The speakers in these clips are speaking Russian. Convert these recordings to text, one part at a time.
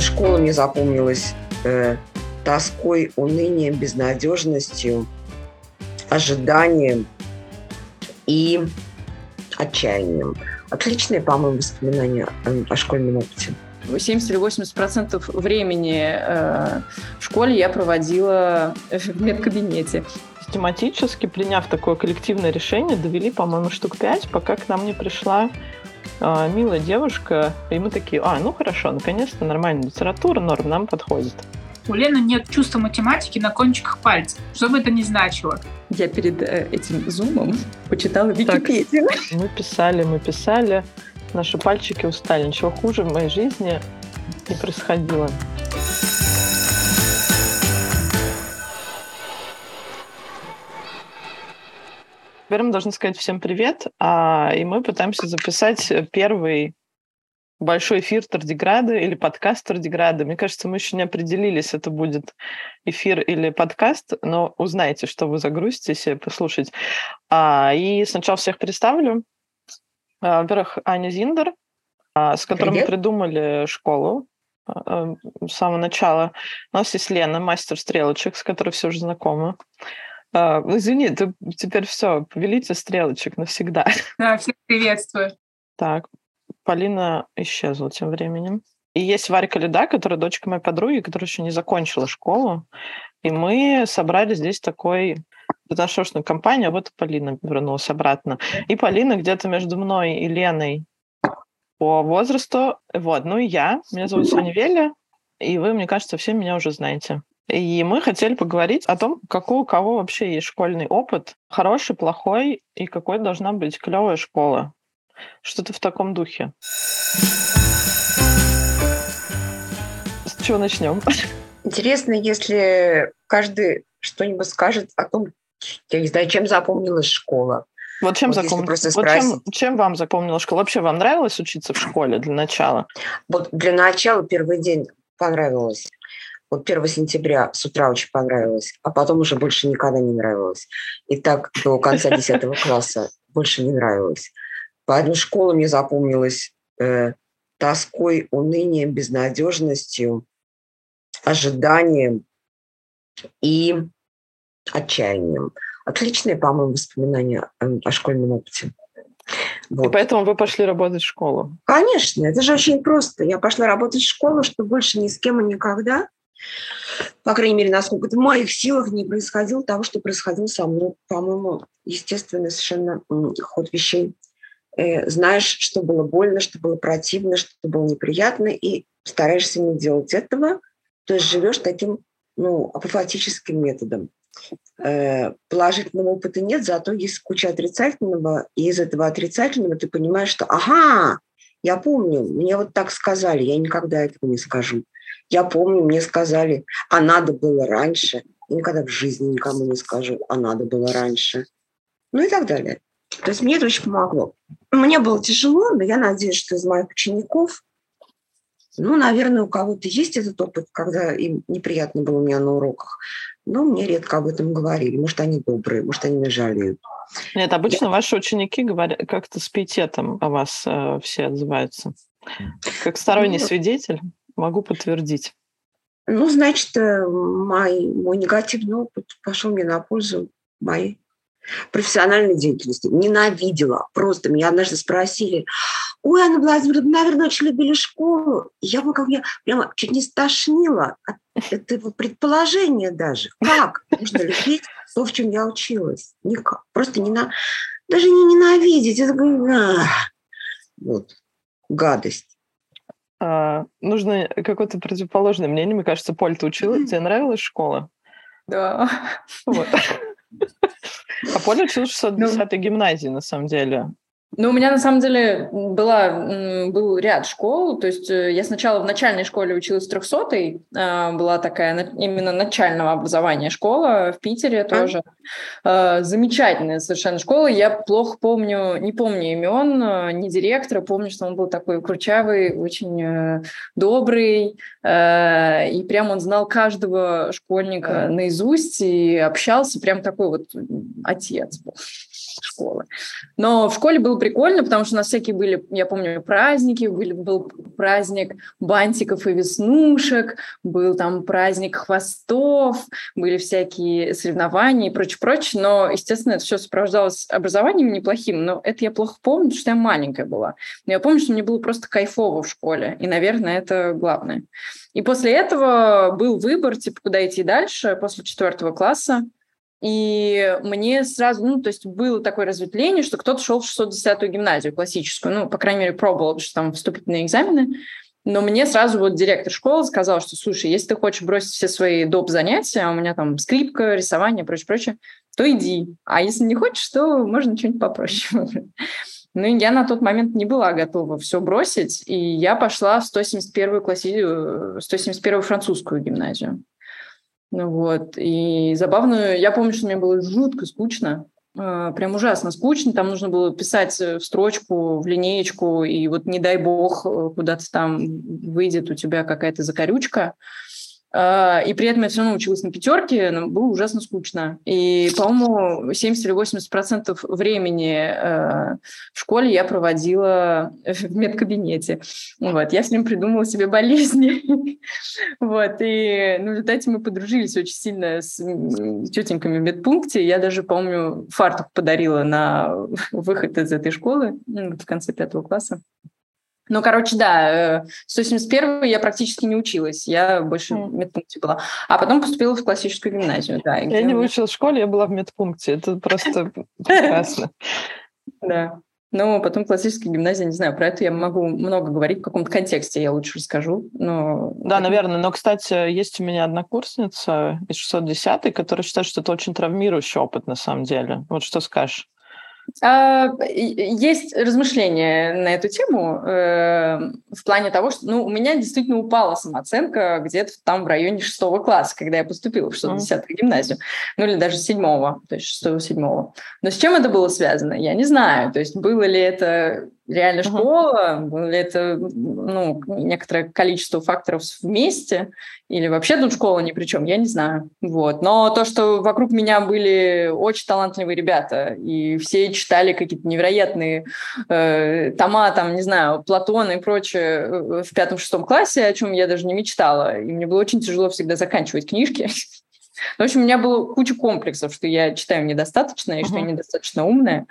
Школа мне запомнилась э, тоской, унынием, безнадежностью, ожиданием и отчаянием. Отличные, по-моему, воспоминания о школьном опыте. 70 или 80 процентов времени э, в школе я проводила в медкабинете. Систематически, приняв такое коллективное решение, довели, по-моему, штук пять, пока к нам не пришла э, милая девушка, и мы такие, а, ну хорошо, наконец-то нормальная литература, норм, нам подходит. У Лены нет чувства математики на кончиках пальцев. Что бы это ни значило? Я перед э, этим зумом почитала Википедию. Так, мы писали, мы писали. Наши пальчики устали. Ничего хуже в моей жизни не происходило. Мы должны сказать всем привет, а, и мы пытаемся записать первый большой эфир Тардиграда или подкаст Тардиграда. Мне кажется, мы еще не определились, это будет эфир или подкаст, но узнаете, что вы загрузите себе послушать. А, и сначала всех представлю. А, во-первых, Аня Зиндер, а, с которой Привет. мы придумали школу а, с самого начала. У нас есть Лена, мастер стрелочек, с которой все уже знакомо. Извини, ты теперь все, повелите стрелочек навсегда. Да, всех приветствую. Так, Полина исчезла тем временем. И есть Варька Леда, которая дочка моей подруги, которая еще не закончила школу. И мы собрали здесь такой доношерстную компанию, а вот Полина вернулась обратно. И Полина где-то между мной и Леной по возрасту. Вот, ну и я. Меня зовут Соня Веля, и вы, мне кажется, все меня уже знаете. И мы хотели поговорить о том, какой у кого вообще есть школьный опыт, хороший, плохой, и какой должна быть клевая школа. Что-то в таком духе. С чего начнем? Интересно, если каждый что-нибудь скажет о том, я не знаю, чем запомнилась школа. Вот чем вот запомнилась? Вот чем, чем вам запомнилась школа? Вообще вам нравилось учиться в школе для начала? Вот для начала первый день понравилось. Вот 1 сентября с утра очень понравилось, а потом уже больше никогда не нравилось. И так до конца 10 класса больше не нравилось. Поэтому школа мне запомнилась э, тоской, унынием, безнадежностью, ожиданием и отчаянием. Отличные, по-моему, воспоминания э, о школьном опыте. Вот. И поэтому вы пошли работать в школу? Конечно, это же очень просто. Я пошла работать в школу, чтобы больше ни с кем и никогда, по крайней мере, насколько это в моих силах, не происходило того, что происходило со мной. По-моему, естественный совершенно ход вещей. Э, знаешь, что было больно, что было противно, что было неприятно, и стараешься не делать этого, то есть живешь таким ну, апофатическим методом. Э, положительного опыта нет, зато есть куча отрицательного, и из этого отрицательного ты понимаешь, что ага, я помню, мне вот так сказали, я никогда этого не скажу. Я помню, мне сказали, а надо было раньше. Я никогда в жизни никому не скажу, а надо было раньше. Ну и так далее. То есть мне это очень помогло. Мне было тяжело, но я надеюсь, что из моих учеников, ну, наверное, у кого-то есть этот опыт, когда им неприятно было у меня на уроках. Но мне редко об этом говорили. Может, они добрые, может, они не жалеют. Нет, обычно я... ваши ученики говорят как-то с пиететом о вас э, все отзываются. Как сторонний ну, свидетель могу подтвердить. Ну, значит, э, мой, мой негативный опыт пошел мне на пользу моей профессиональной деятельности. Ненавидела. Просто меня однажды спросили, ой, Анна Владимировна, наверное, очень любили школу. И я как я прямо чуть не стошнила от этого предположения даже. Как можно любить то, в чем я училась? Никак. Просто не на... даже не ненавидеть. Это вот. гадость. А, нужно какое-то противоположное мнение. Мне кажется, Поль, ты училась? Тебе нравилась школа? Да. Вот. А Поля училась в 610-й гимназии, на самом деле. Ну, у меня на самом деле была, был ряд школ. То есть э, я сначала в начальной школе училась в 300-й. А, была такая именно начального образования школа в Питере тоже. А, замечательная совершенно школа. Я плохо помню, не помню имен, а, ни директора. Помню, что он был такой кручавый, очень э, добрый. И прям он знал каждого школьника наизусть и общался. Прям такой вот отец был. Школы. Но в школе было прикольно, потому что у нас всякие были, я помню, праздники, были, был праздник бантиков и веснушек, был там праздник хвостов, были всякие соревнования и прочее, прочее, но, естественно, это все сопровождалось образованием неплохим, но это я плохо помню, потому что я маленькая была. Но я помню, что мне было просто кайфово в школе, и, наверное, это главное. И после этого был выбор, типа, куда идти дальше, после четвертого класса. И мне сразу, ну, то есть было такое разветвление, что кто-то шел в 610-ю гимназию классическую, ну, по крайней мере, пробовал, что там вступительные экзамены. Но мне сразу вот директор школы сказал, что, слушай, если ты хочешь бросить все свои доп. занятия, а у меня там скрипка, рисование, прочее, прочее, то иди. А если не хочешь, то можно что-нибудь попроще. Ну, я на тот момент не была готова все бросить, и я пошла в 171-ю, класси... 171-ю французскую гимназию. Вот, и забавно, я помню, что мне было жутко скучно, а, прям ужасно скучно. Там нужно было писать э, в строчку, в линеечку, и вот не дай бог э, куда-то там выйдет у тебя какая-то закорючка. А, и при этом я все равно училась на пятерке, но было ужасно скучно. И, по-моему, 70 или 80 процентов времени э, в школе я проводила в медкабинете. Вот. Я с ним придумала себе болезни. вот. И ну, в результате мы подружились очень сильно с тетеньками в медпункте. Я даже, помню, фартук подарила на выход из этой школы в конце пятого класса. Ну, короче, да, 171 э, я практически не училась, я больше в медпункте была. А потом поступила в классическую гимназию, да. Я не училась в школе, я была в медпункте, это просто прекрасно. Да. Ну, потом классическая гимназия, не знаю, про это я могу много говорить, в каком-то контексте я лучше расскажу. Но... Да, наверное. Но, кстати, есть у меня однокурсница из 610 которая считает, что это очень травмирующий опыт на самом деле. Вот что скажешь? А, есть размышления на эту тему э, в плане того, что ну, у меня действительно упала самооценка где-то там в районе шестого класса, когда я поступила в 60-ю гимназию, ну или даже седьмого, то есть шестого-седьмого. Но с чем это было связано, я не знаю. То есть было ли это реально школа, было ли это ну, некоторое количество факторов вместе, или вообще тут школа ни при чем, я не знаю. Вот. Но то, что вокруг меня были очень талантливые ребята, и все читали какие-то невероятные э, тома, там, не знаю, Платона и прочее э, в пятом-шестом классе, о чем я даже не мечтала. И мне было очень тяжело всегда заканчивать книжки. В общем, у меня было куча комплексов, что я читаю недостаточно и uh-huh. что я недостаточно умная.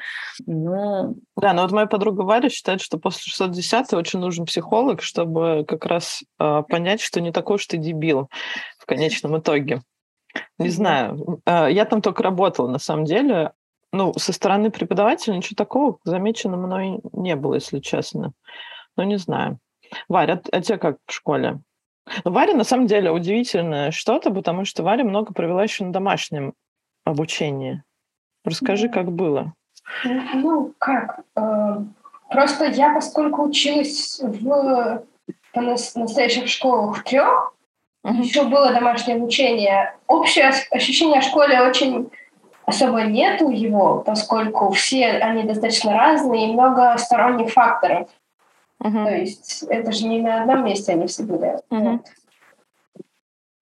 Но... Да, но вот моя подруга Варя считает, что после 610 очень нужен психолог, чтобы как раз э, понять, что не такой уж ты дебил в конечном итоге. Не знаю. Э, я там только работала, на самом деле. Ну, со стороны преподавателя ничего такого замечено мной не было, если честно. Ну, не знаю. Варя, а, а тебе как в школе? Варя на самом деле удивительное что-то, потому что Варя много провела еще на домашнем обучении. Расскажи, как было. Ну, как? Э, просто я, поскольку училась в настоящих школах трех, uh-huh. еще было домашнее обучение. Общее ощущение о школе очень особо нету его, поскольку все они достаточно разные и много сторонних факторов. Uh-huh. То есть это же не на одном месте они все были. Uh-huh.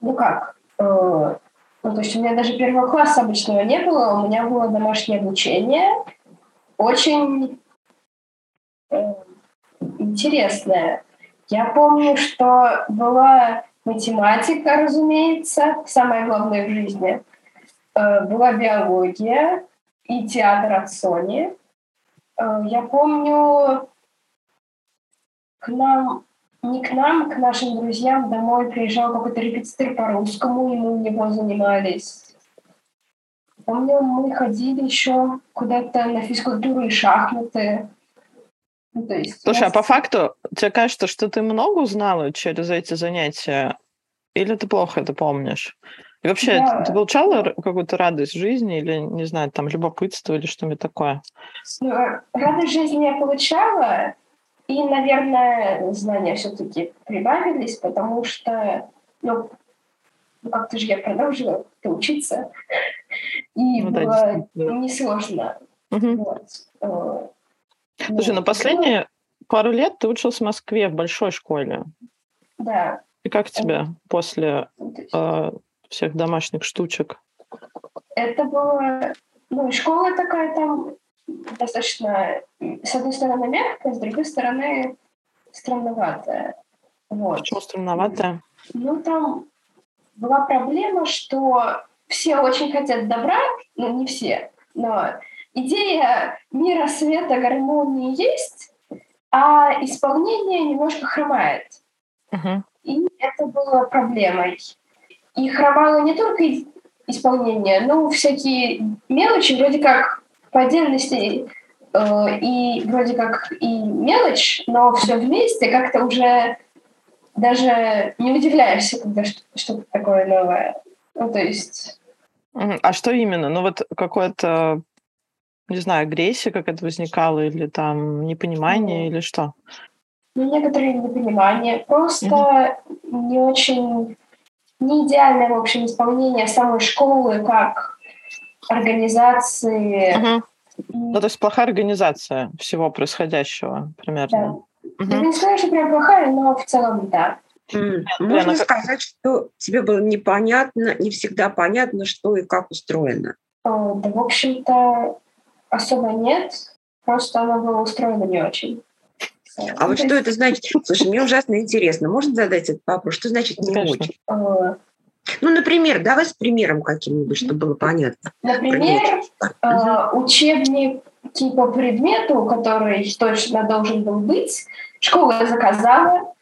Ну как? Э, ну, то есть у меня даже первого класса обычного не было, у меня было домашнее обучение, очень э, интересное. Я помню, что была математика, разумеется, самое главное в жизни. Э, была биология и театр от Сони. Я помню, к нам, не к нам, к нашим друзьям домой приезжал какой-то репетитор по русскому, и мы у него занимались. Помню, мы ходили еще куда-то на физкультуру и шахматы. Ну, то есть Слушай, нас... а по факту тебе кажется, что ты много узнала через эти занятия? Или ты плохо это помнишь? И вообще, да. ты получала какую-то радость жизни или, не знаю, там, любопытство или что-нибудь такое? Ну, радость жизни я получала, и, наверное, знания все-таки прибавились, потому что, ну, ну как-то же я продолжила учиться, и ну, было да, несложно. Угу. Вот. Э, Слушай, ну, на последние пару лет ты учился в Москве в большой школе. Да. И как тебе после э, всех домашних штучек? Это было... Ну, школа такая там достаточно, с одной стороны, мягкая, с другой стороны, странноватая. Вот. Почему странноватая? Ну, там была проблема, что все очень хотят добра, ну, не все, но идея мира, света, гармонии есть, а исполнение немножко хромает. Uh-huh. И это было проблемой. И хромало не только исполнение, но всякие мелочи, вроде как по отдельности э, и вроде как и мелочь, но все вместе как-то уже даже не удивляешься, когда что-то такое новое. Ну, то есть... А что именно? Ну, вот какое-то, не знаю, агрессия какая-то возникала или там непонимание, mm. или что? Ну, некоторые непонимания. Просто mm-hmm. не очень... Не идеальное, в общем, исполнение самой школы как организации. Mm-hmm. Ну, то есть плохая организация всего происходящего примерно. Да. Угу. Я не скажу, что прям плохая, но в целом да. Mm. Можно сказать, что тебе было непонятно, не всегда понятно, что и как устроено. О, да, в общем-то, особо нет. Просто оно было устроено не очень. А вот что это значит? Слушай, мне ужасно интересно. Можно задать этот вопрос? Что значит не Конечно. очень? Ну, например, давай с примером каким-нибудь, чтобы было понятно. Например, э, учебник типа предмету, который точно должен был быть, школа заказала.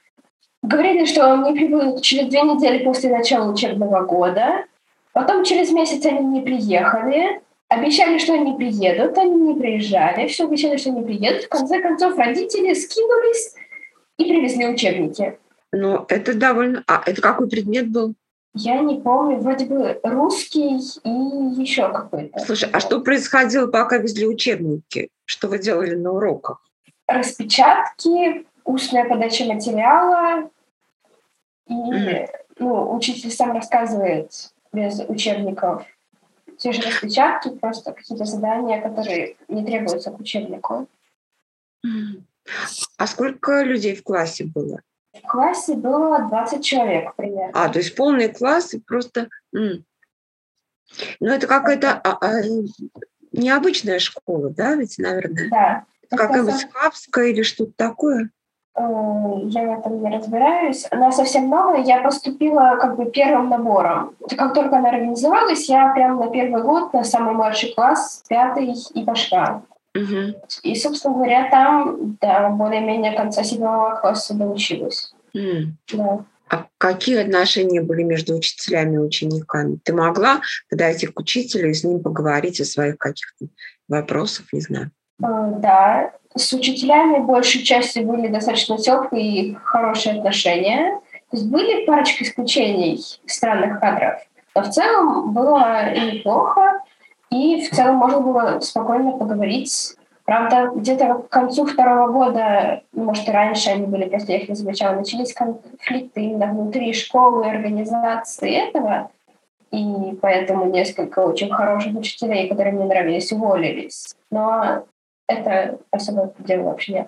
Говорили, что они прибудут через две недели после начала учебного года. Потом через месяц они не приехали. Обещали, что они приедут, они не приезжали. Все обещали, что они приедут. В конце концов, родители скинулись и привезли учебники. Ну, это довольно... А это какой предмет был? Я не помню, вроде бы русский и еще какой-то. Слушай, а что происходило, пока везли учебники? Что вы делали на уроках? Распечатки, устная подача материала. И mm-hmm. ну, учитель сам рассказывает без учебников те же распечатки, просто какие-то задания, которые не требуются к учебнику. А сколько людей в классе было? В классе было 20 человек примерно. А, то есть полный класс и просто... М. Ну, это какая-то а, а, необычная школа, да, ведь, наверное? Да. Какая-нибудь Хабская или что-то такое? Э, я в этом не разбираюсь. Она совсем новая. Я поступила как бы первым набором. Как только она организовалась, я прям на первый год, на самый младший класс, пятый и пошла. Угу. И, собственно говоря, там, да, более-менее конца седьмого класса доучилась. Mm. Да. А какие отношения были между учителями и учениками? Ты могла подойти к учителю и с ним поговорить о своих каких-то вопросах, не знаю? Э, да, с учителями большей частью были достаточно теплые и хорошие отношения. То есть были парочка исключений странных кадров. Но в целом было неплохо. И в целом можно было спокойно поговорить. Правда, где-то к концу второго года, может, и раньше они были, просто я их не замечала, начались конфликты именно внутри школы, организации этого. И поэтому несколько очень хороших учителей, которые мне нравились, уволились. Но это особо дела вообще нет.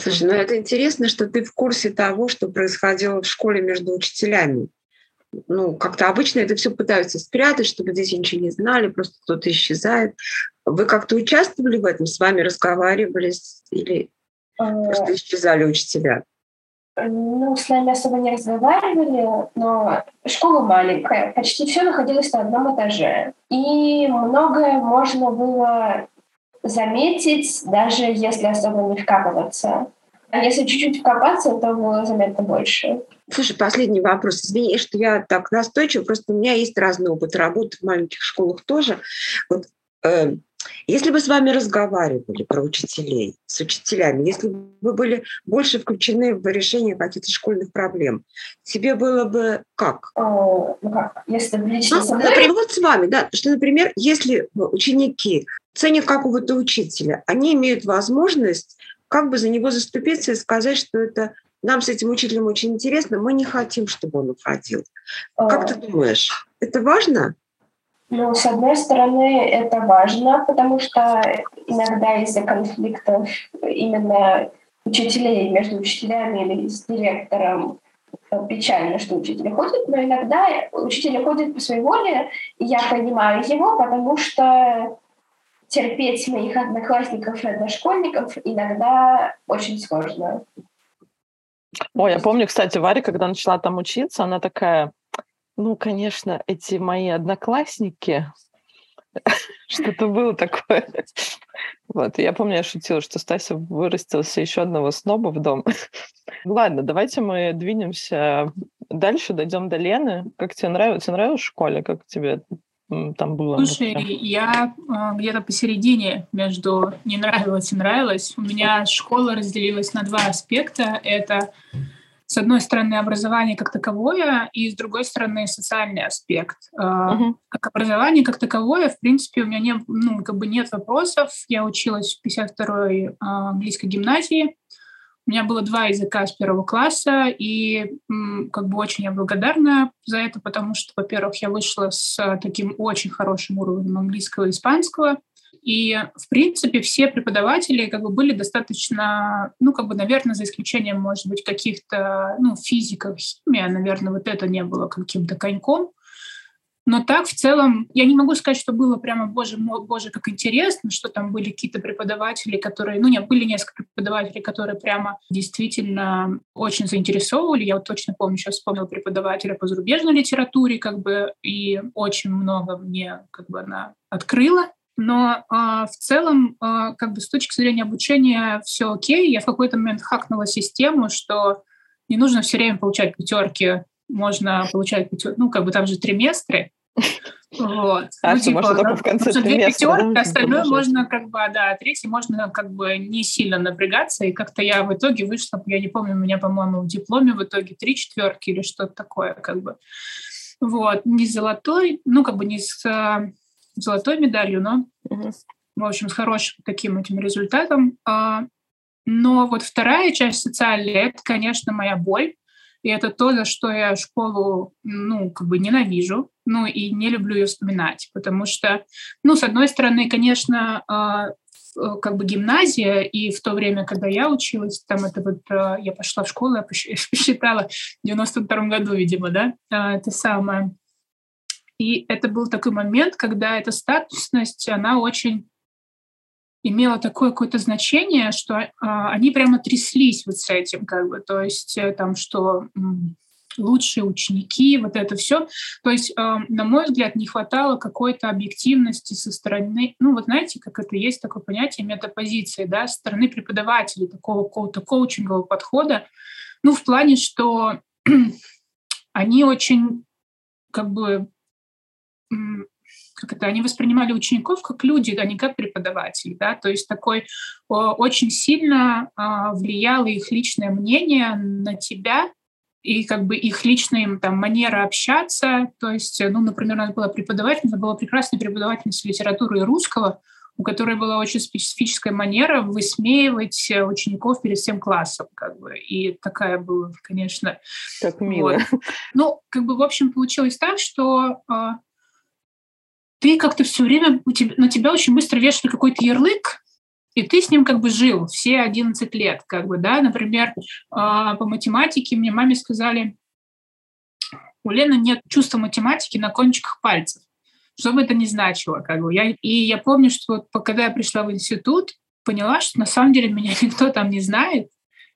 Слушай, ну это интересно, что ты в курсе того, что происходило в школе между учителями ну, как-то обычно это все пытаются спрятать, чтобы дети ничего не знали, просто кто-то исчезает. Вы как-то участвовали в этом, с вами разговаривали или просто э, исчезали учителя? Ну, с нами особо не разговаривали, но школа маленькая, почти все находилось на одном этаже. И многое можно было заметить, даже если особо не вкапываться. А если чуть-чуть вкопаться, то было заметно больше. Слушай, последний вопрос. Извини, что я так настойчива, просто у меня есть разный опыт работы в маленьких школах тоже. Вот, э, если бы с вами разговаривали про учителей, с учителями, если бы вы были больше включены в решение каких-то школьных проблем, тебе было бы как? О, ну как? Если бы лично ну, Например, вот с вами, да, что, например, если ученики ценят какого-то учителя, они имеют возможность как бы за него заступиться и сказать, что это нам с этим учителем очень интересно, мы не хотим, чтобы он уходил. Как ты думаешь, это важно? Ну, с одной стороны, это важно, потому что иногда из-за конфликтов именно учителей между учителями или с директором э, печально, что учитель ходит, но иногда учитель ходит по своей воле, и я понимаю его, потому что терпеть моих одноклассников и одношкольников иногда очень сложно. Ой, я помню, кстати, Варя, когда начала там учиться, она такая, ну, конечно, эти мои одноклассники, что-то было такое. Вот, я помню, я шутила, что Стася вырастился еще одного сноба в дом. Ладно, давайте мы двинемся дальше, дойдем до Лены. Как тебе нравилось? Тебе нравилось в школе? Как тебе там было? Слушай, я э, где-то посередине между не нравилось и нравилось. У меня школа разделилась на два аспекта. Это с одной стороны, образование как таковое, и с другой стороны, социальный аспект. Uh-huh. Как образование как таковое, в принципе, у меня не, ну, как бы нет вопросов. Я училась в 52-й а, английской гимназии. У меня было два языка с первого класса, и как бы очень я благодарна за это, потому что, во-первых, я вышла с таким очень хорошим уровнем английского и испанского, и, в принципе, все преподаватели как бы были достаточно, ну, как бы, наверное, за исключением, может быть, каких-то, ну, физиков, химия, наверное, вот это не было каким-то коньком. Но так, в целом, я не могу сказать, что было прямо, боже боже, как интересно, что там были какие-то преподаватели, которые, ну, нет, были несколько преподавателей, которые прямо действительно очень заинтересовывали. Я вот точно помню, сейчас вспомнила преподавателя по зарубежной литературе, как бы, и очень много мне, как бы, она открыла. Но а, в целом, а, как бы с точки зрения обучения все окей. Я в какой-то момент хакнула систему, что не нужно все время получать пятерки, можно получать пятерки, ну, как бы там же триместры. Вот. А ну, что, типа, можно только в конце две пятерки, остальное можно как бы, да, а третий можно как бы не сильно напрягаться, и как-то я в итоге вышла, я не помню, у меня, по-моему, в дипломе в итоге три четверки или что-то такое, как бы. Вот, не золотой, ну, как бы не с а, золотой медалью, но, угу. в общем, с хорошим таким этим результатом. А, но вот вторая часть социальная — это, конечно, моя боль. И это то, за что я школу, ну, как бы ненавижу, ну, и не люблю ее вспоминать. Потому что, ну, с одной стороны, конечно, а, как бы гимназия, и в то время, когда я училась, там это вот, а, я пошла в школу, я посчитала, в 92 году, видимо, да, это самое, и это был такой момент, когда эта статусность, она очень имела такое какое-то значение, что э, они прямо тряслись вот с этим, как бы, то есть э, там, что э, лучшие ученики, вот это все. То есть, э, на мой взгляд, не хватало какой-то объективности со стороны, ну вот знаете, как это есть такое понятие метапозиции, да, со стороны преподавателей, такого какого-то коучингового подхода, ну в плане, что они очень как бы как это, они воспринимали учеников как люди, а не как преподаватели, да, то есть такой очень сильно а, влияло их личное мнение на тебя, и как бы их личная там манера общаться, то есть, ну, например, она была преподавательница, была прекрасная преподавательница литературы и русского, у которой была очень специфическая манера высмеивать учеников перед всем классом, как бы, и такая была, конечно... Как мило. Вот. Ну, как бы, в общем, получилось так, что а, ты как-то все время, на тебя очень быстро вешали какой-то ярлык, и ты с ним как бы жил все 11 лет, как бы, да, например, а, по математике мне маме сказали, у Лены нет чувства математики на кончиках пальцев, что бы это ни значило, как бы. Я, и я помню, что вот, когда я пришла в институт, поняла, что на самом деле меня никто там не знает,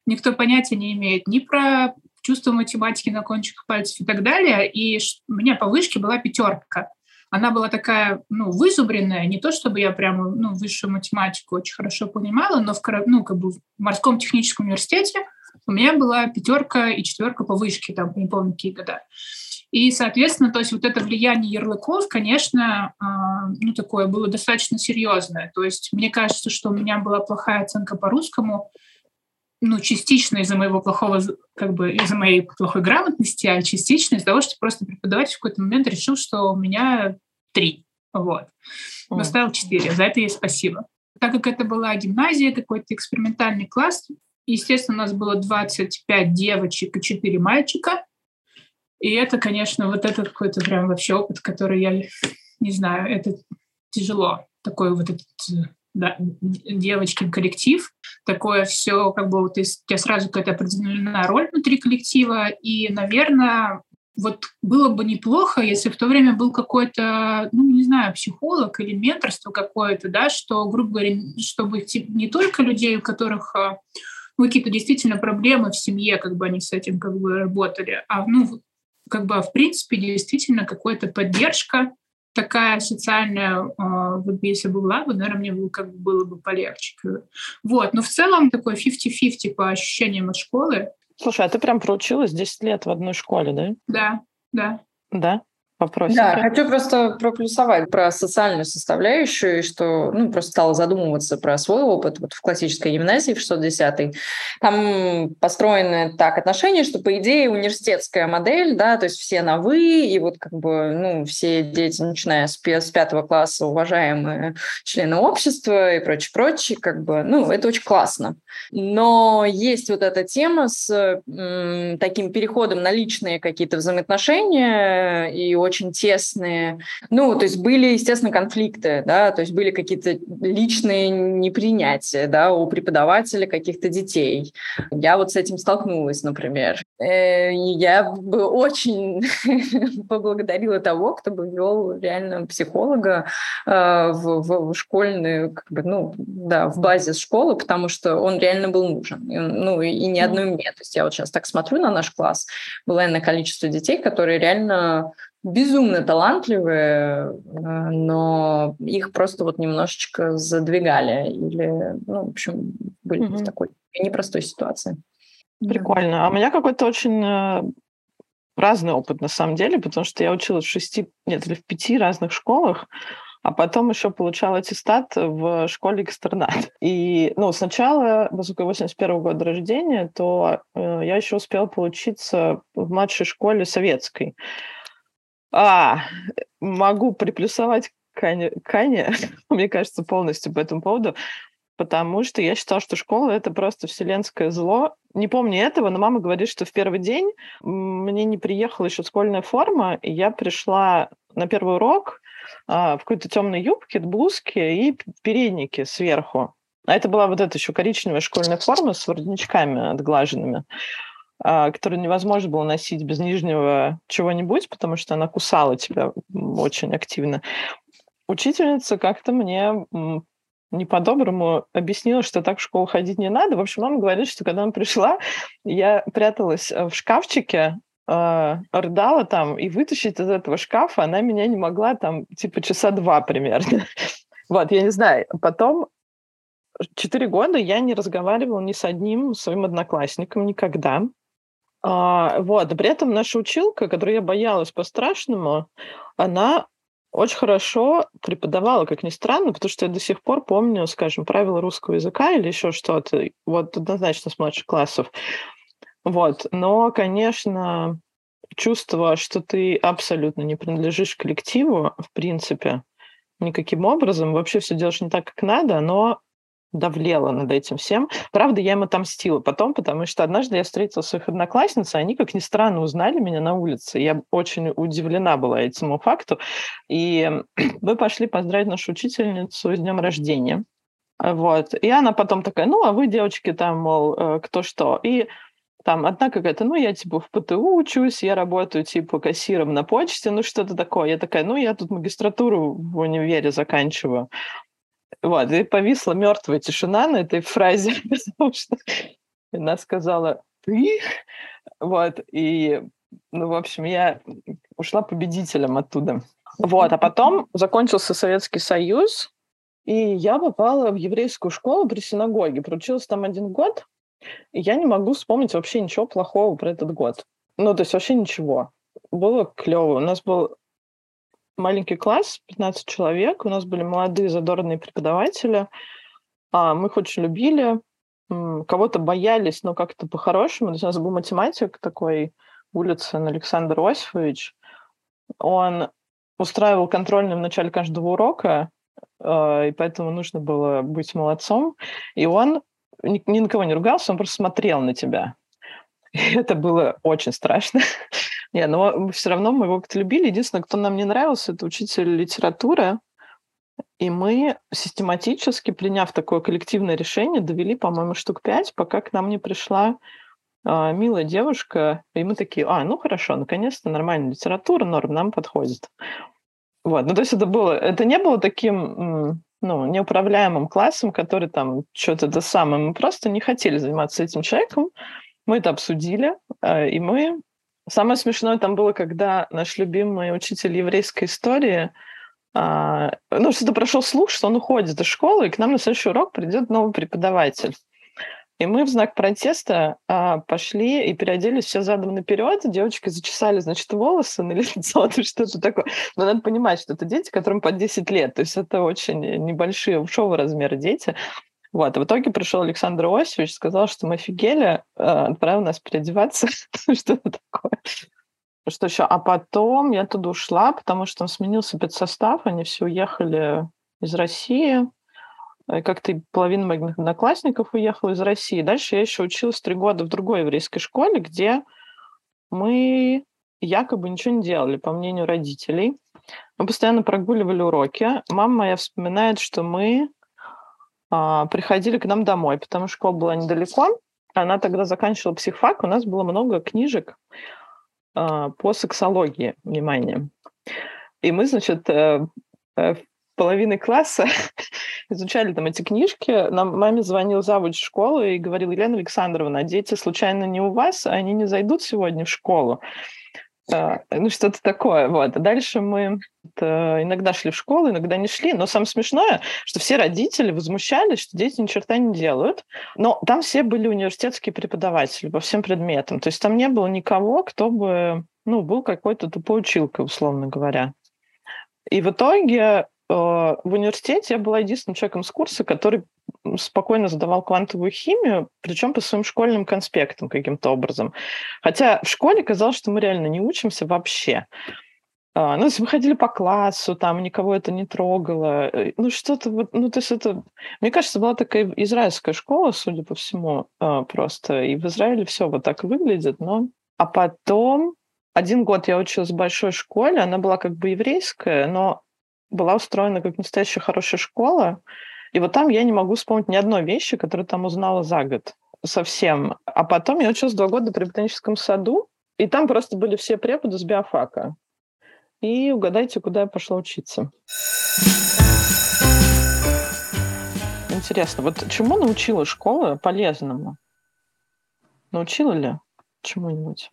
никто понятия не имеет ни про чувство математики на кончиках пальцев и так далее, и у меня по вышке была пятерка она была такая, ну, вызубренная, не то чтобы я прямо, ну, высшую математику очень хорошо понимала, но в, ну, как бы в морском техническом университете у меня была пятерка и четверка по вышке, там, не помню, какие года. И, соответственно, то есть вот это влияние ярлыков, конечно, э, ну, такое было достаточно серьезное. То есть мне кажется, что у меня была плохая оценка по русскому, ну, частично из-за моего плохого, как бы из-за моей плохой грамотности, а частично из-за того, что просто преподаватель в какой-то момент решил, что у меня три. Вот. Поставил четыре. За это ей спасибо. Так как это была гимназия, какой-то экспериментальный класс, естественно, у нас было 25 девочек и 4 мальчика. И это, конечно, вот это какой-то прям вообще опыт, который я не знаю, это тяжело. Такой вот этот да, девочкин коллектив, такое все, как бы вот у тебя сразу какая-то определенная роль внутри коллектива, и, наверное, вот было бы неплохо, если в то время был какой-то, ну, не знаю, психолог или менторство какое-то, да, что, грубо говоря, чтобы не только людей, у которых а, ну, какие-то действительно проблемы в семье, как бы они с этим как бы работали, а, ну, как бы, в принципе, действительно какая-то поддержка такая социальная, э, вот если бы была бы, наверное, мне было, как бы было бы полегче. Вот, но в целом такой 50-50 по ощущениям от школы. Слушай, а ты прям проучилась 10 лет в одной школе, да? Да, да. Да? Вопросе. Да, хочу просто проплюсовать про социальную составляющую, и что ну, просто стала задумываться про свой опыт вот в классической гимназии в 610 Там построены так отношения, что, по идее, университетская модель, да, то есть все на «вы», и вот как бы, ну, все дети, начиная с, с пятого класса, уважаемые члены общества и прочее, прочее, как бы, ну, это очень классно. Но есть вот эта тема с м, таким переходом на личные какие-то взаимоотношения и очень тесные. Ну, то есть были, естественно, конфликты, да, то есть были какие-то личные непринятия, да, у преподавателя каких-то детей. Я вот с этим столкнулась, например. Э, я бы очень поблагодарила того, кто бы вел реально психолога э, в, в школьную, как бы, ну, да, в базис школы, потому что он реально был нужен. Ну, и не одной мне. То есть я вот сейчас так смотрю на наш класс, было на количество детей, которые реально безумно талантливые, э, но их просто вот немножечко задвигали или, ну, в общем, были mm-hmm. в такой непростой ситуации. Прикольно. А у меня какой-то очень э, разный опыт на самом деле, потому что я училась в шести, нет, или в пяти разных школах, а потом еще получал аттестат в школе экстернат. И, ну, сначала, поскольку 81 года рождения, то э, я еще успела поучиться в младшей школе советской. А, могу приплюсовать Кане, Кане, мне кажется, полностью по этому поводу, потому что я считала, что школа — это просто вселенское зло. Не помню этого, но мама говорит, что в первый день мне не приехала еще школьная форма, и я пришла на первый урок а, в какой-то темной юбке, блузке и переднике сверху. А это была вот эта еще коричневая школьная форма с воротничками отглаженными. А, которую невозможно было носить без нижнего чего-нибудь, потому что она кусала тебя очень активно. Учительница как-то мне не по-доброму объяснила, что так в школу ходить не надо. В общем, мама говорит, что когда она пришла, я пряталась э, в шкафчике, э, рыдала там, и вытащить из этого шкафа она меня не могла там, типа, часа два примерно. Вот, я не знаю. Потом четыре года я не разговаривала ни с одним своим одноклассником никогда. А, вот, при этом наша училка, которую я боялась по-страшному, она очень хорошо преподавала, как ни странно, потому что я до сих пор помню, скажем, правила русского языка или еще что-то, вот однозначно с младших классов. Вот, но, конечно, чувство, что ты абсолютно не принадлежишь коллективу, в принципе, никаким образом, вообще все делаешь не так, как надо, но давлела над этим всем. Правда, я им отомстила потом, потому что однажды я встретила своих одноклассниц, и они, как ни странно, узнали меня на улице. Я очень удивлена была этому факту. И мы пошли поздравить нашу учительницу с днем рождения. Вот. И она потом такая, ну, а вы, девочки, там, мол, э, кто что. И там одна какая-то, ну, я типа в ПТУ учусь, я работаю типа кассиром на почте, ну, что-то такое. Я такая, ну, я тут магистратуру в универе заканчиваю. Вот, и повисла мертвая тишина на этой фразе, потому что она сказала «ты?». Вот, и, ну, в общем, я ушла победителем оттуда. Вот, а потом закончился Советский Союз, и я попала в еврейскую школу при синагоге. Проучилась там один год, и я не могу вспомнить вообще ничего плохого про этот год. Ну, то есть вообще ничего. Было клево. У нас был маленький класс, 15 человек. У нас были молодые задорные преподаватели. А, мы их очень любили. Кого-то боялись, но как-то по-хорошему. У нас был математик такой, Улицын Александр Осифович. Он устраивал контрольный в начале каждого урока, а, и поэтому нужно было быть молодцом. И он ни, ни на кого не ругался, он просто смотрел на тебя. И это было очень страшно. Не, но все равно мы его как-то любили. Единственное, кто нам не нравился, это учитель литературы. И мы систематически, приняв такое коллективное решение, довели, по-моему, штук пять, пока к нам не пришла э, милая девушка, и мы такие, а, ну хорошо, наконец-то нормальная литература, норм, нам подходит. Вот, ну то есть это было, это не было таким, ну, неуправляемым классом, который там что-то это самое, мы просто не хотели заниматься этим человеком, мы это обсудили, э, и мы... Самое смешное там было, когда наш любимый учитель еврейской истории, а, ну, что-то прошел слух, что он уходит из школы, и к нам на следующий урок придет новый преподаватель. И мы в знак протеста а, пошли и переоделись все задом наперед. Девочки зачесали, значит, волосы на лицо, то что-то такое. Но надо понимать, что это дети, которым по 10 лет. То есть это очень небольшие ушового размера дети. Вот. И в итоге пришел Александр Осипович, сказал, что мы офигели, а, отправил нас переодеваться. что-то такое. Что еще? А потом я туда ушла, потому что там сменился спецсостав, они все уехали из России. Э, как-то половина моих одноклассников уехала из России. Дальше я еще училась три года в другой еврейской школе, где мы якобы ничего не делали, по мнению родителей. Мы постоянно прогуливали уроки. Мама моя вспоминает, что мы а, приходили к нам домой, потому что школа была недалеко. Она тогда заканчивала психфак, у нас было много книжек а, по сексологии, внимание. И мы, значит, э, э, половины класса изучали там эти книжки. Нам маме звонил завуч школы и говорил, Елена Александровна, дети случайно не у вас, они не зайдут сегодня в школу. Uh, ну, что-то такое. Вот. А дальше мы uh, иногда шли в школу, иногда не шли. Но самое смешное, что все родители возмущались, что дети ни черта не делают. Но там все были университетские преподаватели по всем предметам. То есть там не было никого, кто бы ну, был какой-то тупой училкой, условно говоря. И в итоге Э, в университете я была единственным человеком с курса, который спокойно задавал квантовую химию, причем по своим школьным конспектам каким-то образом. Хотя в школе казалось, что мы реально не учимся вообще. А, ну, если мы ходили по классу, там никого это не трогало. Э, ну, что-то вот, ну, то есть это... Мне кажется, была такая израильская школа, судя по всему, а, просто. И в Израиле все вот так выглядит, но... А потом один год я училась в большой школе, она была как бы еврейская, но была устроена как настоящая хорошая школа. И вот там я не могу вспомнить ни одной вещи, которую там узнала за год совсем. А потом я училась два года при ботаническом саду, и там просто были все преподы с биофака. И угадайте, куда я пошла учиться. Интересно, вот чему научила школа полезному? Научила ли чему-нибудь?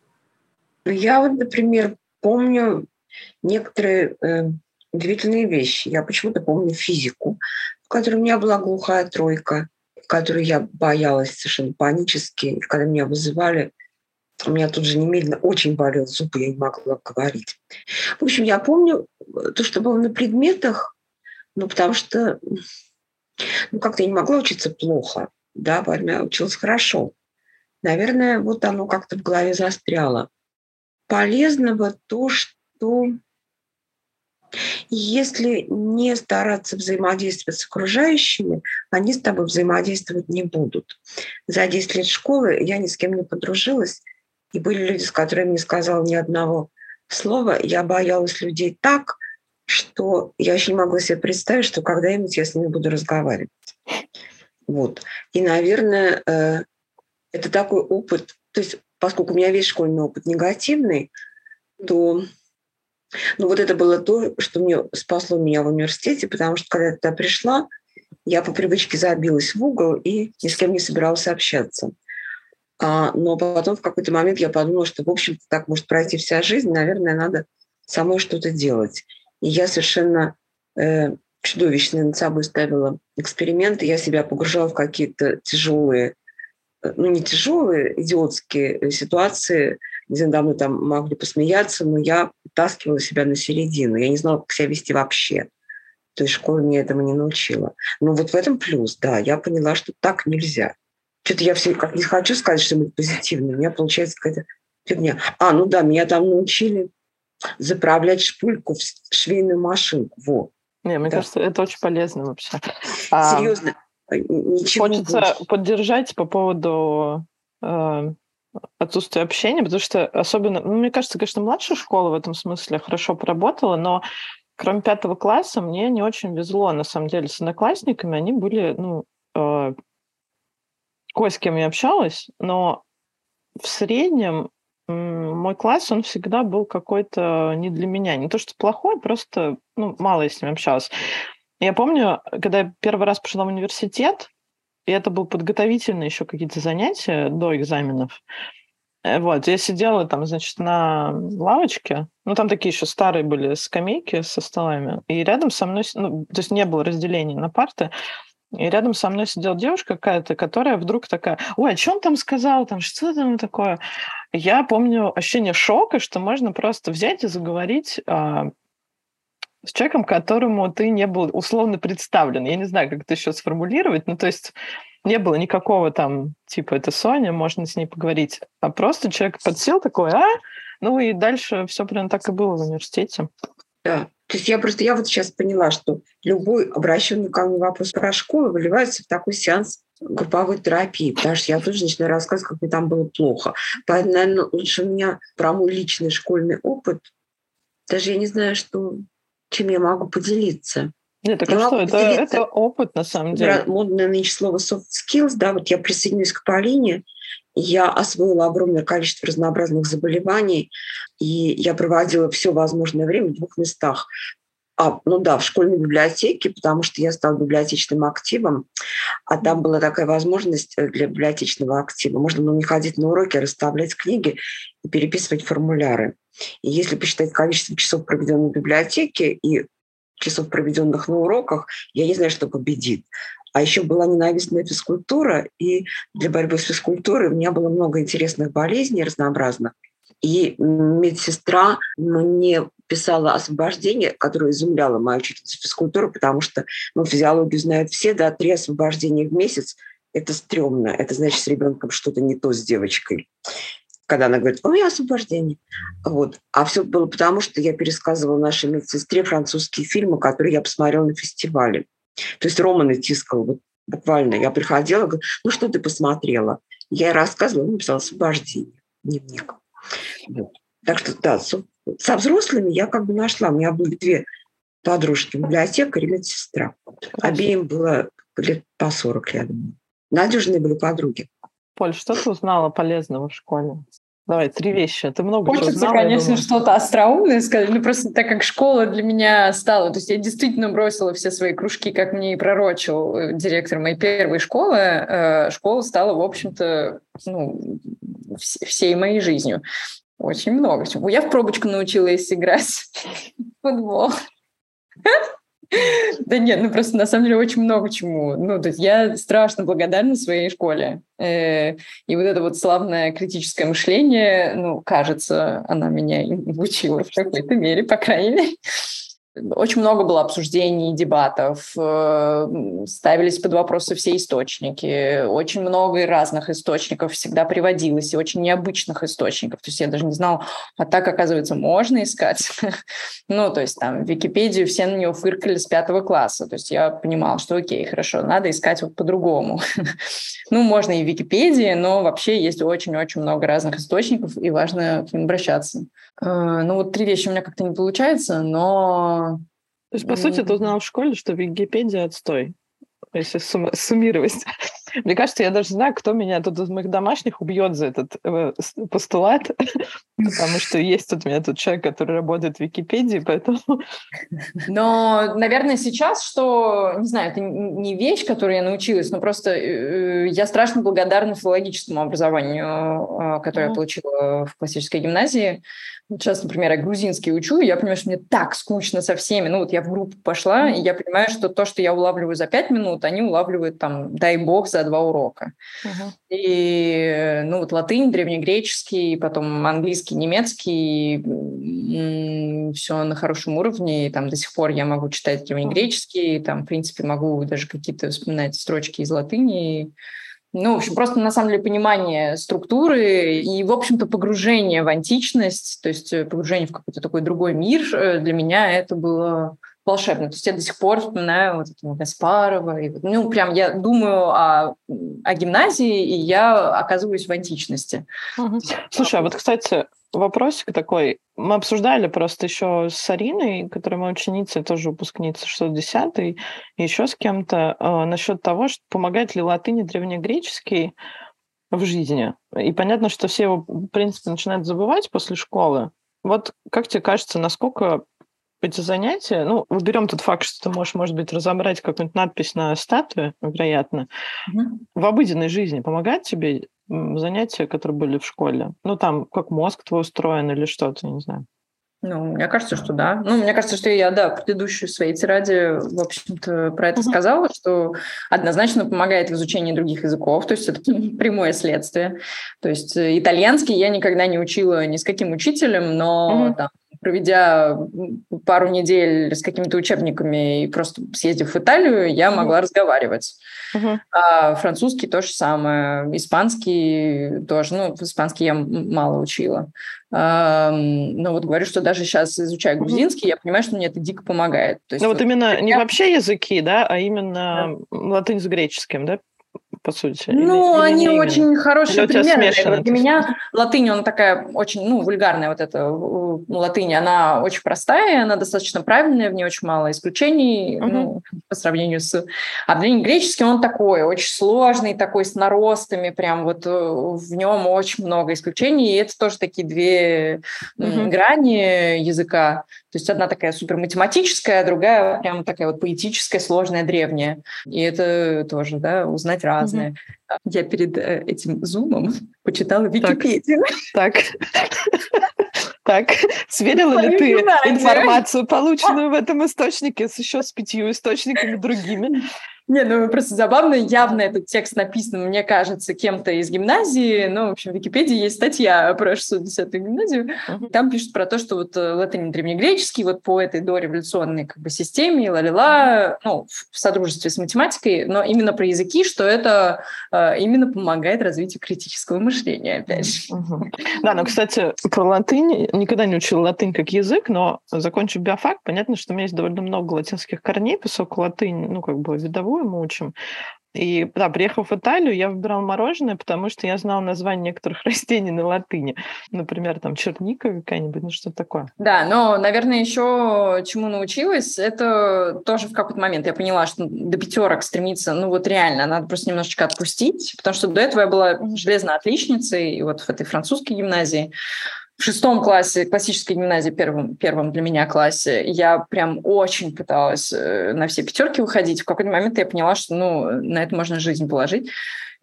Я вот, например, помню некоторые э, удивительные вещи. Я почему-то помню физику, в которой у меня была глухая тройка, которую я боялась совершенно панически. И когда меня вызывали, у меня тут же немедленно очень болел зуб, я не могла говорить. В общем, я помню то, что было на предметах, ну, потому что ну, как-то я не могла учиться плохо, да, поэтому я училась хорошо. Наверное, вот оно как-то в голове застряло. Полезного то, что если не стараться взаимодействовать с окружающими, они с тобой взаимодействовать не будут. За 10 лет школы я ни с кем не подружилась, и были люди, с которыми не сказала ни одного слова. Я боялась людей так, что я еще не могла себе представить, что когда-нибудь я с ними буду разговаривать. Вот. И, наверное, э, это такой опыт, то есть поскольку у меня весь школьный опыт негативный, то ну вот это было то, что мне спасло меня в университете, потому что когда я туда пришла, я по привычке забилась в угол и ни с кем не собиралась общаться. А, но потом в какой-то момент я подумала, что, в общем-то, так может пройти вся жизнь, наверное, надо самой что-то делать. И я совершенно э, чудовищно над собой ставила эксперименты, я себя погружала в какие-то тяжелые, э, ну не тяжелые, идиотские э, где надо мной там могли посмеяться, но я таскивала себя на середину. Я не знала, как себя вести вообще. То есть школа мне этому не научила. Но вот в этом плюс, да, я поняла, что так нельзя. Что-то я все как не хочу сказать что-нибудь позитивное. У меня получается какая-то фигня. А, ну да, меня там научили заправлять шпульку в швейную машинку. Во. Не, мне да. кажется, это очень полезно вообще. Серьезно. А, ничего Хочется поддержать по поводу э, отсутствие общения, потому что особенно, ну, мне кажется, конечно, младшая школа в этом смысле хорошо поработала, но кроме пятого класса мне не очень везло, на самом деле, с одноклассниками. Они были, ну, э, кое с кем я общалась, но в среднем мой класс, он всегда был какой-то не для меня. Не то, что плохой, просто ну, мало я с ним общалась. Я помню, когда я первый раз пошла в университет, и это был подготовительные еще какие-то занятия до экзаменов, э, вот, я сидела там, значит, на лавочке, ну, там такие еще старые были скамейки со столами, и рядом со мной, ну, то есть не было разделения на парты, и рядом со мной сидела девушка какая-то, которая вдруг такая, ой, о чем там сказал, там, что там такое? Я помню ощущение шока, что можно просто взять и заговорить а, с человеком, которому ты не был условно представлен. Я не знаю, как это еще сформулировать, ну, то есть не было никакого там, типа, это Соня, можно с ней поговорить, а просто человек подсел такой, а, ну и дальше все прям так и было в университете. Да, то есть я просто, я вот сейчас поняла, что любой обращенный ко мне вопрос про школу выливается в такой сеанс групповой терапии, потому что я тоже начинаю рассказывать, как мне там было плохо. Поэтому, наверное, лучше у меня про мой личный школьный опыт. Даже я не знаю, что, чем я могу поделиться. Нет, так а что? Это, это опыт, на самом деле. Модное нынче слово soft skills, да, вот я присоединюсь к Полине, я освоила огромное количество разнообразных заболеваний, и я проводила все возможное время в двух местах. А, ну да, в школьной библиотеке, потому что я стала библиотечным активом, а там была такая возможность э, для библиотечного актива. Можно было не ходить на уроки, а расставлять книги и переписывать формуляры. И если посчитать количество часов, проведенных в библиотеке, и часов, проведенных на уроках, я не знаю, что победит. А еще была ненавистная физкультура, и для борьбы с физкультурой у меня было много интересных болезней разнообразных. И медсестра мне писала освобождение, которое изумляло мою учительницу физкультуры, потому что ну, физиологию знают все, да, три освобождения в месяц – это стрёмно. Это значит, с ребенком что-то не то с девочкой. Когда она говорит, у меня освобождение. Вот. А все было потому, что я пересказывала нашей медсестре французские фильмы, которые я посмотрела на фестивале. То есть Рома натискал вот буквально. Я приходила, говорю, ну что ты посмотрела? Я ей рассказывала, он написал освобождение, дневник. Вот. Так что да, со, со взрослыми я как бы нашла. У меня были две подружки, библиотекарь и медсестра. Обеим было лет по 40, я думаю. Надежные были подруги. Поль, что ты узнала полезного в школе? Давай, три вещи. Ты много Хочется, узнала, конечно, что-то остроумное сказать, ну просто так как школа для меня стала, то есть я действительно бросила все свои кружки, как мне и пророчил э, директор моей первой школы, э, школа стала, в общем-то, ну, всей моей жизнью. Очень много чего. Я в пробочку научилась играть в футбол. Да нет, ну просто на самом деле очень много чему. Ну, то есть я страшно благодарна своей школе. Э, и вот это вот славное критическое мышление, ну, кажется, она меня учила в какой-то мере, по крайней мере. Очень много было обсуждений, дебатов, э, ставились под вопросы все источники, очень много разных источников всегда приводилось, и очень необычных источников. То есть я даже не знала, а так, оказывается, можно искать. ну, то есть там Википедию все на нее фыркали с пятого класса. То есть я понимала, что окей, хорошо, надо искать вот по-другому. ну, можно и в Википедии, но вообще есть очень-очень много разных источников, и важно к ним обращаться. Э, ну, вот три вещи у меня как-то не получается, но то есть, по сути, ты узнал в школе, что Википедия отстой, если суммировать. Мне кажется, я даже знаю, кто меня тут из моих домашних убьет за этот э, постулат, потому что есть тут у меня тут человек, который работает в Википедии, поэтому... Но, наверное, сейчас, что, не знаю, это не вещь, которую я научилась, но просто э, я страшно благодарна филологическому образованию, э, которое я получила в классической гимназии, Сейчас, например, я грузинский учу, и я понимаю, что мне так скучно со всеми. Ну вот я в группу пошла, и я понимаю, что то, что я улавливаю за пять минут, они улавливают там, дай бог, за два урока. Uh-huh. И ну вот латынь, древнегреческий, потом английский, немецкий, все на хорошем уровне, и там до сих пор я могу читать древнегреческий, там, в принципе, могу даже какие-то вспоминать строчки из латыни, ну, в общем, просто на самом деле понимание структуры и, в общем-то, погружение в античность, то есть э, погружение в какой-то такой другой мир, э, для меня это было волшебно. То есть я до сих пор вспоминаю вот это Гаспарова. И, ну, прям я думаю о, о гимназии, и я оказываюсь в античности. Слушай, а вот, кстати, вопросик такой. Мы обсуждали просто еще с Ариной, которая моя ученица, тоже выпускница 610 и еще с кем-то, э, насчет того, что помогает ли латынь и древнегреческий в жизни. И понятно, что все его, в принципе, начинают забывать после школы. Вот как тебе кажется, насколько эти занятия, ну, уберем тот факт, что ты можешь, может быть, разобрать какую-нибудь надпись на статуе, вероятно, mm-hmm. в обыденной жизни помогает тебе занятия, которые были в школе? Ну, там, как мозг твой устроен или что-то, не знаю. Ну, мне кажется, что да. Ну, мне кажется, что я, да, предыдущую своей тираде, в общем-то, про это mm-hmm. сказала, что однозначно помогает в изучении других языков, то есть это прямое следствие. То есть э, итальянский я никогда не учила ни с каким учителем, но mm-hmm. там проведя пару недель с какими-то учебниками и просто съездив в Италию, я могла mm-hmm. разговаривать. Uh-huh. А французский то же самое, испанский тоже, ну, испанский я мало учила. А, но вот говорю, что даже сейчас изучаю грузинский, uh-huh. я понимаю, что мне это дико помогает. То есть, ну вот, вот именно не вообще языки, да, а именно да. латынь с греческим, да? По сути? Ну, или, они или очень именно? хорошие примеры. Для меня латынь, она такая очень, ну, вульгарная вот эта латынь, она очень простая, она достаточно правильная, в ней очень мало исключений, угу. ну, по сравнению с... А для греческий он такой, очень сложный, такой с наростами, прям вот э, в нем очень много исключений, и это тоже такие две угу. грани языка. То есть одна такая супер математическая, а другая прям такая вот поэтическая, сложная, древняя. И это тоже, да, узнать разное. Угу. Я перед э, этим зумом почитала Википедию. Так. Так, сверила ли ты информацию, полученную в этом источнике, с еще с пятью источниками другими? Не, ну просто забавно, явно этот текст написан, мне кажется, кем-то из гимназии. Ну, в общем, в Википедии есть статья про 610-ю гимназию. Uh-huh. Там пишут про то, что вот э, латынь древнегреческий вот по этой дореволюционной как бы системе, ла-ла-ла, ну, в содружестве с математикой, но именно про языки, что это э, именно помогает развитию критического мышления, опять же. Uh-huh. Да, ну, кстати, про латынь, никогда не учил латынь как язык, но закончив биофак, понятно, что у меня есть довольно много латинских корней, поскольку латынь, ну, как бы видовую мы учим. И да, приехав в Италию, я выбирала мороженое, потому что я знала название некоторых растений на латыни. Например, там черника какая-нибудь, ну что такое. Да, но, наверное, еще чему научилась, это тоже в какой-то момент я поняла, что до пятерок стремиться, ну вот реально, надо просто немножечко отпустить, потому что до этого я была железной отличницей, и вот в этой французской гимназии в шестом классе классической гимназии, первом, первом для меня классе, я прям очень пыталась э, на все пятерки уходить. В какой-то момент я поняла, что ну, на это можно жизнь положить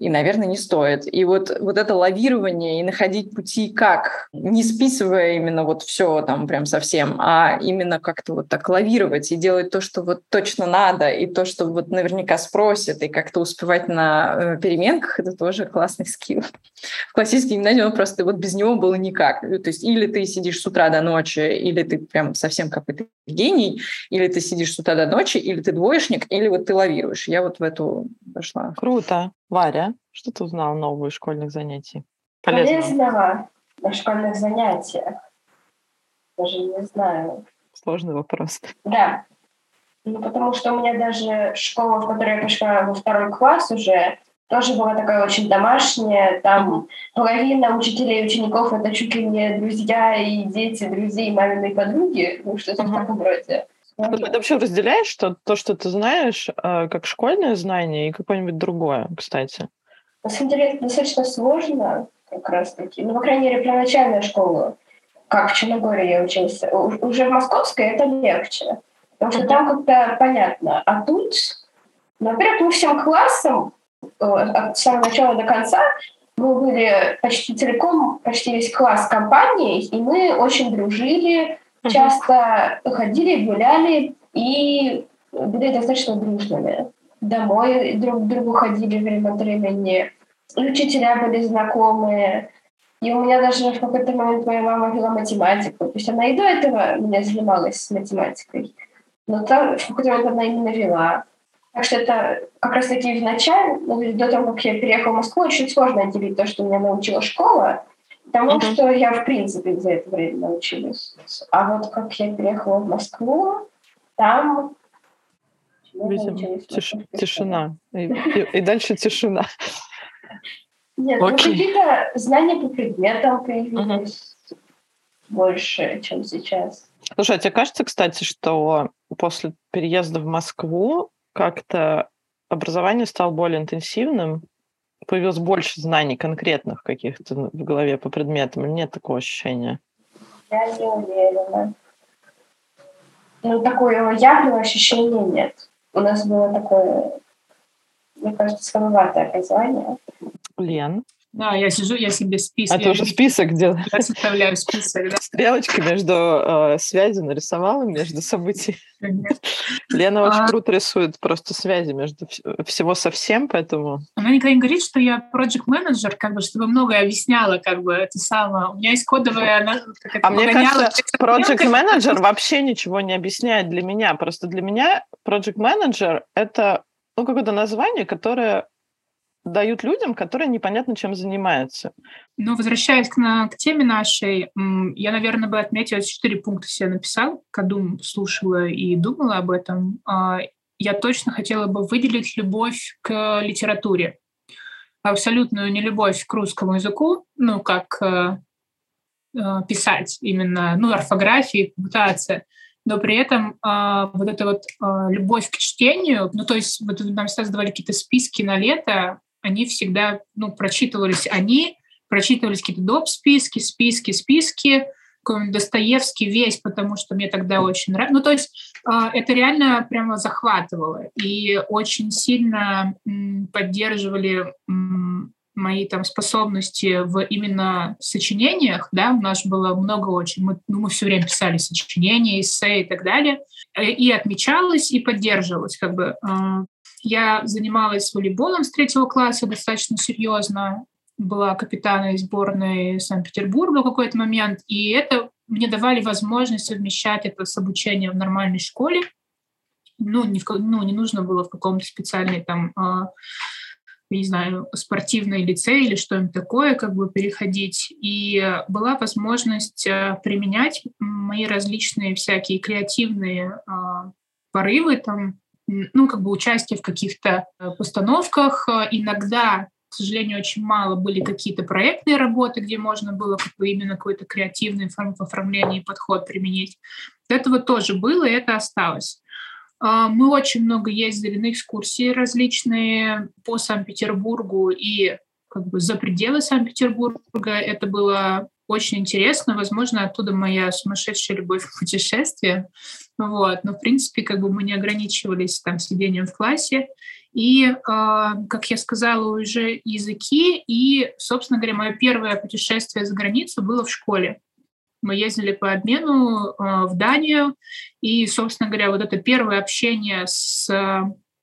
и, наверное, не стоит. И вот, вот это лавирование и находить пути как, не списывая именно вот все там прям совсем, а именно как-то вот так лавировать и делать то, что вот точно надо, и то, что вот наверняка спросят, и как-то успевать на э, переменках, это тоже классный скилл. В классической гимназии он просто вот без него было никак. То есть или ты сидишь с утра до ночи, или ты прям совсем какой-то гений, или ты сидишь с утра до ночи, или ты двоечник, или вот ты лавируешь. Я вот в эту пошла. Круто. Варя, что ты узнала нового из школьных занятий? Полезного, Полезного на школьных занятиях. Даже не знаю. Сложный вопрос. Да. Ну, потому что у меня даже школа, в которой я пошла во второй класс уже, тоже была такая очень домашняя. Там половина учителей и учеников — это чуть ли не друзья и дети друзей маминой подруги. Ну, что-то uh-huh. в таком роде. Ты вообще разделяешь что, то, что ты знаешь, э, как школьное знание и какое-нибудь другое, кстати? На самом деле это достаточно сложно как раз-таки. Ну, по крайней мере, про начальную школу, как в Черногории я учился. Уже в московской это легче, потому что там как-то понятно. А тут, ну, во-первых, мы всем классом э, от самого начала до конца мы были почти целиком, почти весь класс компанией, и мы очень дружили, часто ходили, гуляли и были достаточно дружными. Домой друг к другу ходили время от времени. Учителя были знакомые. И у меня даже в какой-то момент моя мама вела математику. То есть она и до этого меня занималась математикой. Но там в какой-то момент она именно вела. Так что это как раз-таки в начале, ну, до того, как я переехала в Москву, очень сложно отделить то, что меня научила школа, Тому, uh-huh. что я, в принципе, за это время научилась. А вот как я переехала в Москву, там... Видимо, тиш, тишина. И, и, и дальше тишина. Нет, ну какие-то знания по предметам появились uh-huh. больше, чем сейчас. Слушай, а тебе кажется, кстати, что после переезда в Москву как-то образование стало более интенсивным? Появилось больше знаний конкретных каких-то в голове по предметам, или нет такого ощущения? Я не уверена. Ну, такого явного ощущения нет. У нас было такое, мне кажется, слабоватое образование. Лен? Да, я сижу, я себе список. А ты уже список делаешь? Я составляю список, да. Стрелочки между э, связью нарисовала, между событиями. Лена очень а... круто рисует просто связи между всего со всем, поэтому... Она никогда не говорит, что я project менеджер как бы, чтобы многое объясняла, как бы, это самое. У меня есть кодовая... Она, а мне кажется, project менеджер вообще ничего не объясняет для меня. Просто для меня project менеджер это ну, какое-то название, которое дают людям, которые непонятно чем занимаются. Ну, возвращаясь к, на, к теме нашей, я, наверное, бы отметила четыре пункта себе написал, когда слушала и думала об этом. А, я точно хотела бы выделить любовь к литературе. Абсолютную нелюбовь к русскому языку, ну, как э, э, писать именно, ну, орфографии, пунктуация, но при этом э, вот эта вот э, любовь к чтению, ну, то есть вот нам всегда задавали какие-то списки на лето, они всегда, ну, прочитывались они, прочитывались какие-то доп. списки, списки, списки, какой-нибудь Достоевский весь, потому что мне тогда очень нравилось. Ну, то есть э, это реально прямо захватывало. И очень сильно м, поддерживали м, мои там способности в именно сочинениях, да, у нас было много очень, мы, ну, мы все время писали сочинения, эссе и так далее, э, и отмечалось, и поддерживалось, как бы. Э, я занималась волейболом с третьего класса достаточно серьезно, была капитаной сборной Санкт-Петербурга в какой-то момент, и это мне давали возможность совмещать это с обучением в нормальной школе. Ну, не, в, ну, не нужно было в каком-то специальной там, э, не знаю, спортивной лицей или что-нибудь такое, как бы переходить. И была возможность э, применять мои различные всякие креативные э, порывы, там, ну, как бы участие в каких-то э, постановках. Э, иногда, к сожалению, очень мало были какие-то проектные работы, где можно было как бы именно какой-то креативный оформление и подход применить. Этого тоже было, и это осталось. А, мы очень много ездили на экскурсии различные по Санкт-Петербургу и как бы за пределы Санкт-Петербурга. Это было очень интересно. Возможно, оттуда моя сумасшедшая любовь к путешествиям. Вот. Но, в принципе, как бы мы не ограничивались там сидением в классе. И, э, как я сказала, уже языки. И, собственно говоря, мое первое путешествие за границу было в школе. Мы ездили по обмену э, в Данию. И, собственно говоря, вот это первое общение с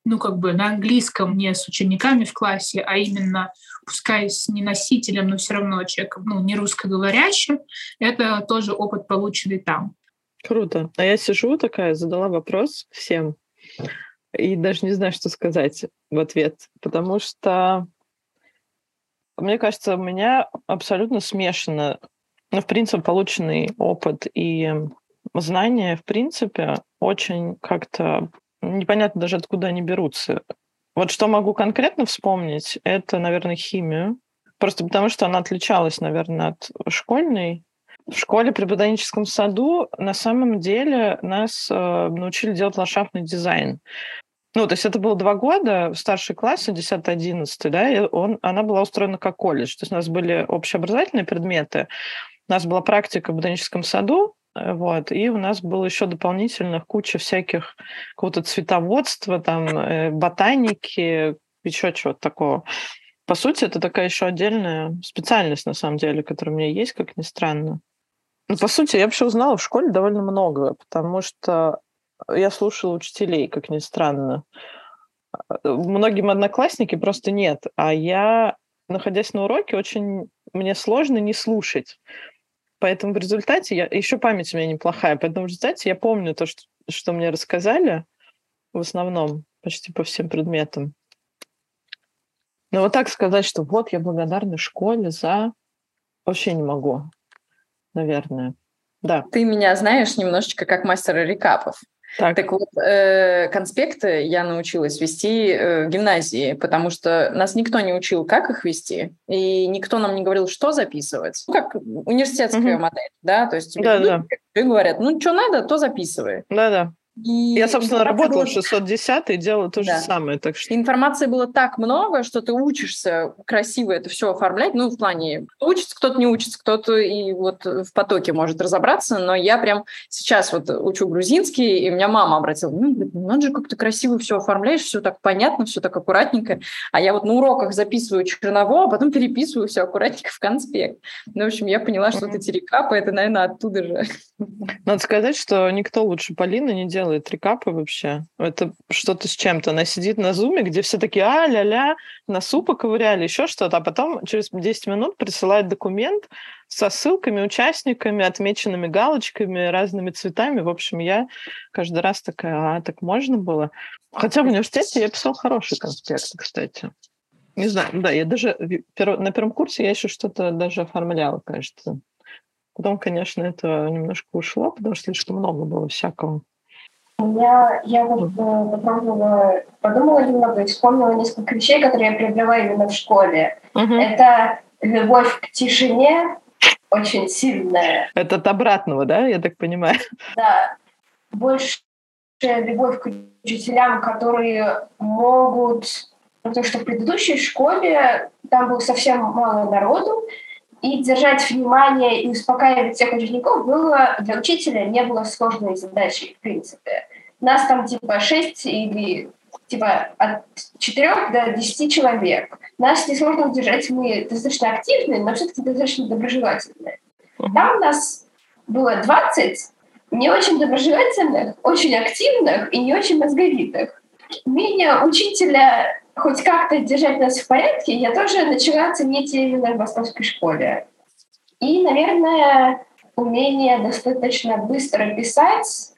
ну, как бы на английском, не с учениками в классе, а именно, пускай с не носителем, но все равно человеком, ну, не русскоговорящим, это тоже опыт, полученный там. Круто. А я сижу такая, задала вопрос всем, и даже не знаю, что сказать в ответ, потому что мне кажется, у меня абсолютно смешано, ну, в принципе, полученный опыт и знания, в принципе, очень как-то непонятно даже, откуда они берутся. Вот что могу конкретно вспомнить, это, наверное, химию. Просто потому, что она отличалась, наверное, от школьной. В школе при ботаническом саду на самом деле нас э, научили делать ландшафтный дизайн. Ну, то есть это было два года в старшей классе, 10-11, да, и он, она была устроена как колледж. То есть у нас были общеобразовательные предметы, у нас была практика в ботаническом саду, Э, вот. И у нас было еще дополнительно куча всяких какого-то цветоводства, там, э, ботаники, еще чего-то такого. По сути, это такая еще отдельная специальность, на самом деле, которая у меня есть, как ни странно. Ну, по сути, я вообще узнала в школе довольно много, потому что я слушала учителей, как ни странно. Э, многим одноклассники просто нет, а я, находясь на уроке, очень мне сложно не слушать. Поэтому в результате, я, еще память у меня неплохая, поэтому в результате я помню то, что, что мне рассказали, в основном, почти по всем предметам. Но вот так сказать, что вот я благодарна школе за... Вообще не могу, наверное. Да. Ты меня знаешь немножечко как мастера рекапов. Так, так вот, э, конспекты я научилась вести э, в гимназии, потому что нас никто не учил, как их вести, и никто нам не говорил, что записывать. Ну, как университетская угу. модель, да, то есть да, да. говорят, ну, что надо, то записывай. Да-да. И Я, собственно, работала было... в 610 и делала то да. же самое. Так что... Информации было так много, что ты учишься красиво это все оформлять. Ну, в плане, учится, кто-то не учится, кто-то и вот в потоке может разобраться. Но я прям сейчас вот учу грузинский, и у меня мама обратила, ну, надо же, как ты красиво все оформляешь, все так понятно, все так аккуратненько. А я вот на уроках записываю черновое, а потом переписываю все аккуратненько в конспект. Ну, в общем, я поняла, что mm-hmm. вот эти рекапы, это, наверное, оттуда же. Надо сказать, что никто лучше Полины не делает рекапы вообще. Это что-то с чем-то. Она сидит на зуме, где все такие а-ля-ля, носу поковыряли, еще что-то, а потом через 10 минут присылает документ со ссылками, участниками, отмеченными галочками, разными цветами. В общем, я каждый раз такая, а, так можно было? Хотя в университете я писал хороший конспект, кстати. Не знаю, да, я даже на первом курсе я еще что-то даже оформляла, кажется. Потом, конечно, это немножко ушло, потому что слишком много было всякого. Я, я вот э, попробовала, подумала немного и вспомнила несколько вещей, которые я приобрела именно в школе. Угу. Это любовь к тишине, очень сильная. Это от обратного, да, я так понимаю? Да. Больше любовь к учителям, которые могут... Потому что в предыдущей школе там было совсем мало народу, и держать внимание и успокаивать всех учеников было для учителя не было сложной задачей, в принципе. Нас там типа 6 или типа от 4 до 10 человек. Нас несложно удержать, мы достаточно активные, но все-таки достаточно доброжелательные. Там у нас было 20 не очень доброжелательных, очень активных и не очень мозговитых. Умение учителя хоть как-то держать нас в порядке, я тоже начала ценить именно в московской школе. И, наверное, умение достаточно быстро писать,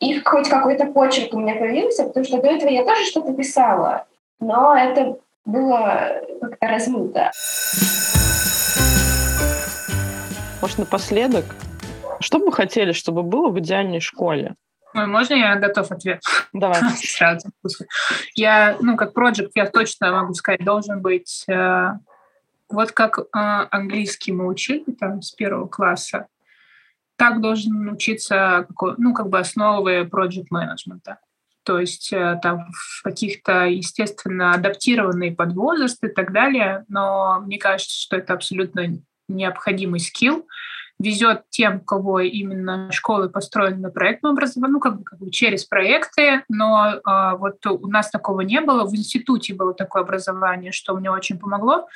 и хоть какой-то почерк у меня появился, потому что до этого я тоже что-то писала, но это было как-то размыто. Может, напоследок, что бы хотели, чтобы было в идеальной школе? Ой, можно я готов ответ? Давай. Сразу. Я, ну, как проект, я точно могу сказать, должен быть э, вот как э, английский мы учили там с первого класса, так должен учиться, ну, как бы основы проект менеджмента. То есть э, там в каких-то, естественно, адаптированные под возраст и так далее, но мне кажется, что это абсолютно необходимый скилл, везет тем, кого именно школы построены на проектном образовании, ну, как бы, как бы через проекты, но а, вот у нас такого не было. В институте было такое образование, что мне очень помогло.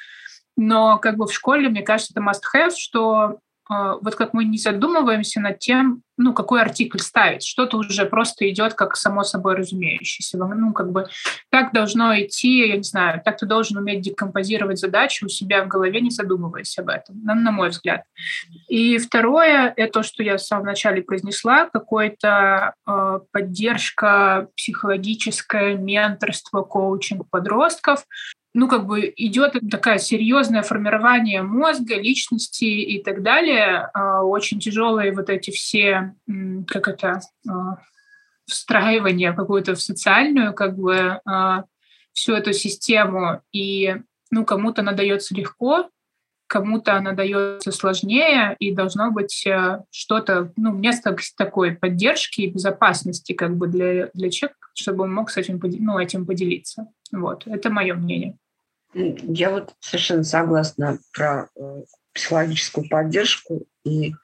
Но как бы в школе, мне кажется, это must-have, что вот как мы не задумываемся над тем, ну, какой артикль ставить. Что-то уже просто идет как само собой разумеющееся. Ну, как бы так должно идти, я не знаю, так ты должен уметь декомпозировать задачи у себя в голове, не задумываясь об этом, на, на мой взгляд. И второе, это то, что я в самом начале произнесла, какая-то э, поддержка психологическое, менторство, коучинг подростков, ну, как бы идет такое серьезное формирование мозга, личности и так далее. А, очень тяжелые вот эти все, как это, а, встраивание какую-то в социальную, как бы, а, всю эту систему. И, ну, кому-то она дается легко, кому-то она дается сложнее, и должно быть э, что-то, ну, место такой поддержки и безопасности как бы для, для человека, чтобы он мог с этим, ну, этим поделиться. Вот, это мое мнение. Я вот совершенно согласна про э, психологическую поддержку. И,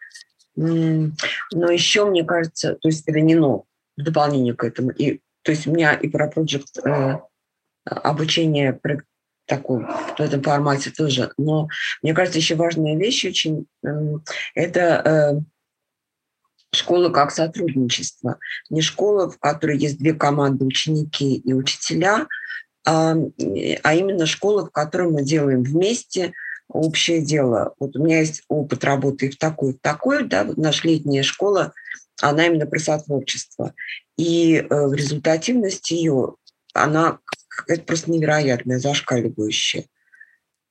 но еще, мне кажется, то есть это не но, в дополнение к этому. И, то есть у меня и про проект э, обучение такой, в этом формате тоже. Но мне кажется, еще важная вещь очень э, это э, школа как сотрудничество. Не школа, в которой есть две команды, ученики и учителя, а, а именно школа, в которой мы делаем вместе общее дело. Вот у меня есть опыт работы в такой, в такой, да, вот наша летняя школа, она именно про сотворчество. И э, в результативности ее, она какая-то просто невероятная, зашкаливающая.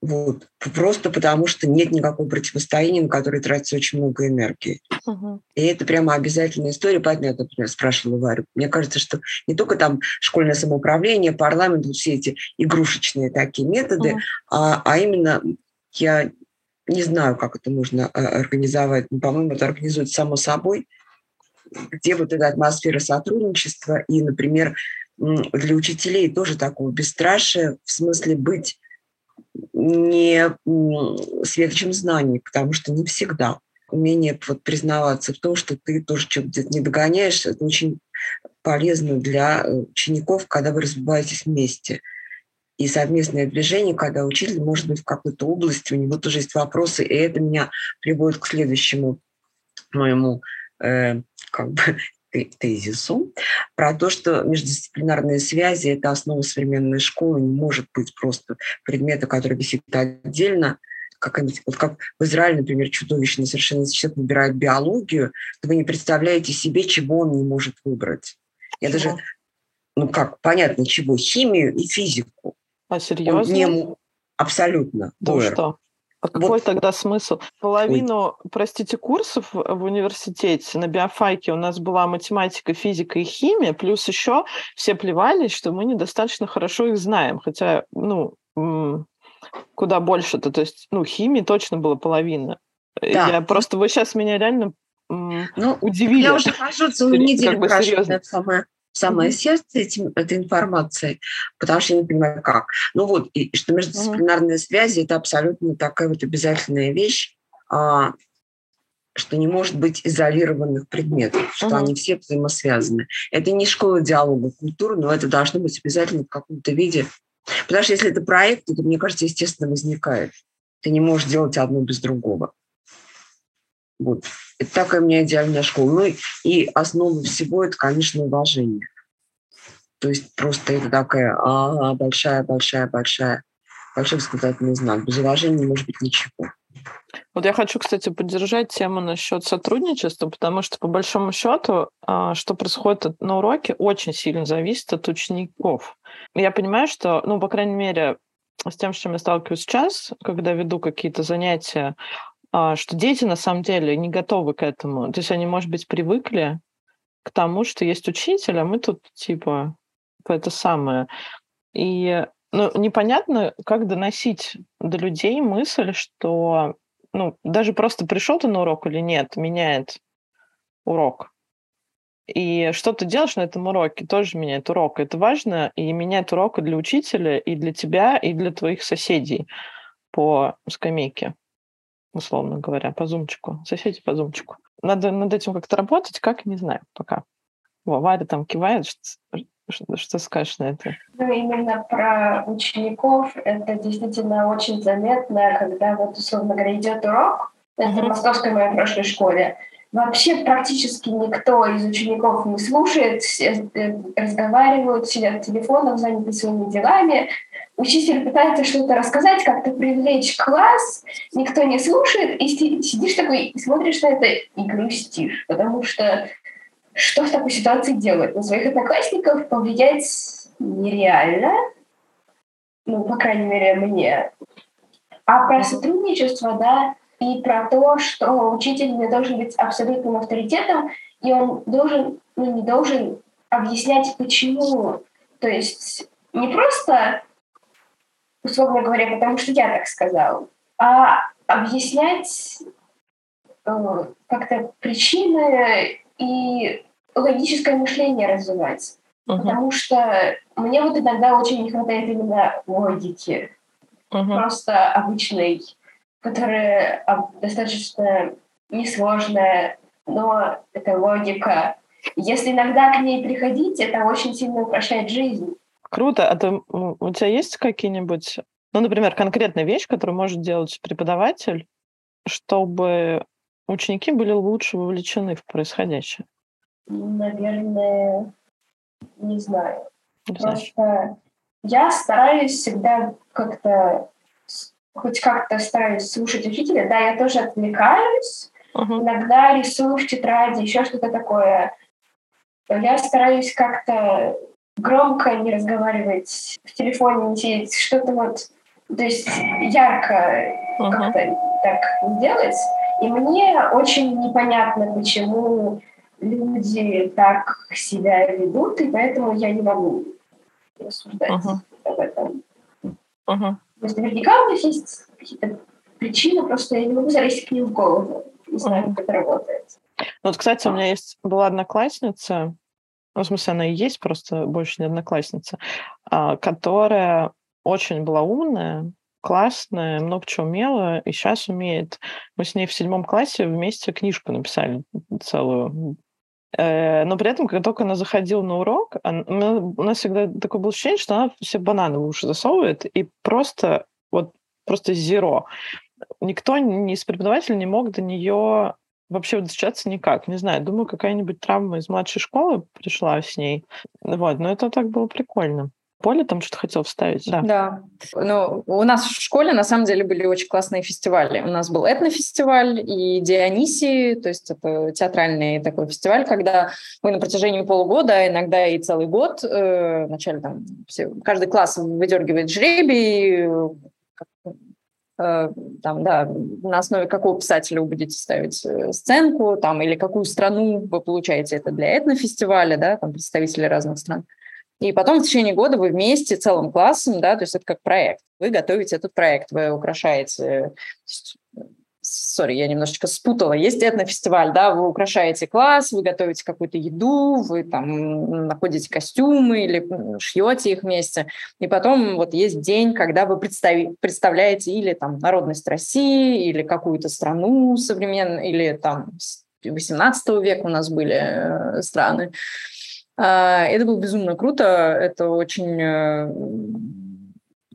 Вот. Просто потому, что нет никакого противостояния, на которое тратится очень много энергии. Угу. И это прямо обязательная история. Поэтому я, например, спрашивала Варю. Мне кажется, что не только там школьное самоуправление, парламент, вот все эти игрушечные такие методы, угу. а, а именно я не знаю, как это можно а, организовать. Но, по-моему, это организует само собой. где вот эта атмосфера сотрудничества и, например, для учителей тоже такого бесстрашия, в смысле быть не светочем знаний, потому что не всегда умение вот признаваться в том, что ты тоже где-то не догоняешь, это очень полезно для э, учеников, когда вы развиваетесь вместе. И совместное движение, когда учитель может быть в какой-то области, у него тоже есть вопросы, и это меня приводит к следующему моему э, как бы тезису про то, что междисциплинарные связи – это основа современной школы, не может быть просто предмета, который висит отдельно, какая-нибудь, вот как в Израиле, например, чудовищно совершенно человек выбирает биологию, то вы не представляете себе, чего он не может выбрать. Я чего? даже, ну как, понятно, чего, химию и физику. А серьезно? Не, абсолютно. Да что? А какой вот. тогда смысл? Половину, Ой. простите, курсов в университете на биофайке у нас была математика, физика и химия, плюс еще все плевались, что мы недостаточно хорошо их знаем. Хотя, ну, куда больше-то. То есть, ну, химии точно было половина. Да. Я просто, вы сейчас меня реально ну, удивили. Я уже хожу целую неделю, как бы, серьезно. самое самое сердце этим, этой информацией, потому что я не понимаю, как. Ну вот, и что междисциплинарные связи – это абсолютно такая вот обязательная вещь, а, что не может быть изолированных предметов, что mm-hmm. они все взаимосвязаны. Это не школа диалога культуры, но это должно быть обязательно в каком-то виде. Потому что если это проект, то, мне кажется, естественно, возникает. Ты не можешь делать одно без другого. Вот. Это такая у меня идеальная школа. Ну и основа всего – это, конечно, уважение. То есть просто это такая большая-большая-большая, большой восклицательный знак. Без уважения не может быть ничего. Вот я хочу, кстати, поддержать тему насчет сотрудничества, потому что, по большому счету, а, что происходит на уроке, очень сильно зависит от учеников. Я понимаю, что, ну, по крайней мере, с тем, с чем я сталкиваюсь сейчас, когда веду какие-то занятия, а, что дети на самом деле не готовы к этому. То есть они, может быть, привыкли к тому, что есть учитель, а мы тут типа это самое. И ну, непонятно, как доносить до людей мысль, что ну, даже просто пришел ты на урок или нет, меняет урок. И что ты делаешь на этом уроке, тоже меняет урок. Это важно, и меняет урок и для учителя, и для тебя, и для твоих соседей по скамейке условно говоря, по зумчику, соседи по зумчику. Надо над этим как-то работать, как, не знаю пока. Во, Варя там кивает, что, что, что скажешь на это? Ну, именно про учеников это действительно очень заметно, когда вот, условно говоря, идет урок, это mm-hmm. в московской моей прошлой школе, Вообще практически никто из учеников не слушает, э, разговаривают, сидят в телефонах, заняты своими делами, учитель пытается что-то рассказать, как-то привлечь класс, никто не слушает, и сидишь такой и смотришь на это и грустишь, потому что что в такой ситуации делать? На своих одноклассников повлиять нереально, ну, по крайней мере, мне. А про сотрудничество, да, и про то, что учитель не должен быть абсолютным авторитетом, и он должен, ну, не должен объяснять, почему. То есть не просто условно говоря, потому что я так сказал, а объяснять э, как-то причины и логическое мышление развивать. Uh-huh. Потому что мне вот иногда очень не хватает именно логики. Uh-huh. Просто обычной, которая достаточно несложная, но это логика. Если иногда к ней приходить, это очень сильно упрощает жизнь. Круто. А ты, у тебя есть какие-нибудь, ну, например, конкретная вещь, которую может делать преподаватель, чтобы ученики были лучше вовлечены в происходящее? Наверное, не знаю. Не Просто я стараюсь всегда как-то, хоть как-то стараюсь слушать учителя. Да, я тоже отвлекаюсь, uh-huh. иногда рисую в тетради, еще что-то такое. Я стараюсь как-то громко не разговаривать, в телефоне не сидеть, что-то вот, то есть ярко uh-huh. как-то так не делать. И мне очень непонятно, почему люди так себя ведут, и поэтому я не могу рассуждать uh-huh. об этом. Uh-huh. То есть наверняка у меня есть какие-то причины, просто я не могу залезть к ним в голову. Не знаю, как это работает. Вот, кстати, у меня есть была одноклассница, ну, в смысле, она и есть, просто больше не одноклассница, а, которая очень была умная, классная, много чего умела, и сейчас умеет. Мы с ней в седьмом классе вместе книжку написали целую. Э, но при этом, как только она заходила на урок, она, у нас всегда такое было ощущение, что она все бананы в уши засовывает, и просто вот просто зеро. Никто ни из преподавателей не мог до нее вообще достучаться никак. Не знаю, думаю, какая-нибудь травма из младшей школы пришла с ней. Вот, но это так было прикольно. Поле там что-то хотел вставить. Да. да. Ну, у нас в школе на самом деле были очень классные фестивали. У нас был этнофестиваль и Дионисии, то есть это театральный такой фестиваль, когда мы на протяжении полугода, а иногда и целый год, э, вначале там все, каждый класс выдергивает жребий, Э, там, да, на основе какого писателя вы будете ставить э, сценку, там, или какую страну вы получаете это для этнофестиваля, да, там представители разных стран. И потом в течение года вы вместе целым классом, да, то есть это как проект. Вы готовите этот проект, вы украшаете сори, я немножечко спутала. Есть этнофестиваль, да, вы украшаете класс, вы готовите какую-то еду, вы там находите костюмы или шьете их вместе. И потом вот есть день, когда вы представи, представляете или там народность России, или какую-то страну современную, или там 18 века у нас были э, страны. А, это было безумно круто, это очень э,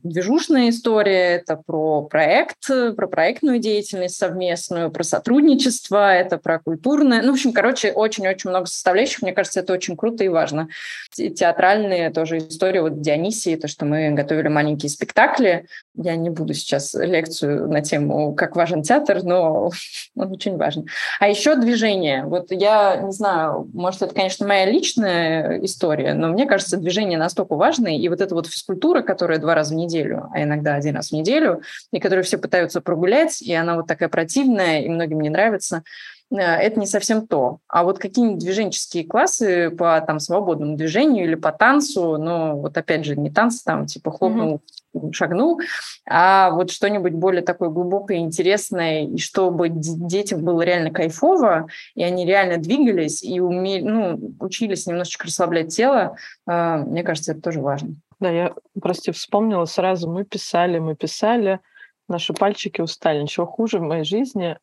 движушная история, это про проект, про проектную деятельность совместную, про сотрудничество, это про культурное. Ну, в общем, короче, очень-очень много составляющих. Мне кажется, это очень круто и важно. Театральные тоже истории вот Дионисии, то, что мы готовили маленькие спектакли. Я не буду сейчас лекцию на тему, как важен театр, но он очень важен. А еще движение. Вот я не знаю, может, это, конечно, моя личная история, но мне кажется, движение настолько важное, и вот эта вот физкультура, которая два раза в неделю неделю, а иногда один раз в неделю, и которую все пытаются прогулять, и она вот такая противная, и многим не нравится, э, это не совсем то. А вот какие-нибудь движенческие классы по там свободному движению или по танцу, ну вот опять же не танцы там типа хлопнул, mm-hmm. шагнул, а вот что-нибудь более такое глубокое, интересное, и чтобы детям было реально кайфово, и они реально двигались и умели, ну, учились немножечко расслаблять тело, э, мне кажется, это тоже важно. Да, я, прости, вспомнила сразу, мы писали, мы писали, наши пальчики устали. Ничего хуже в моей жизни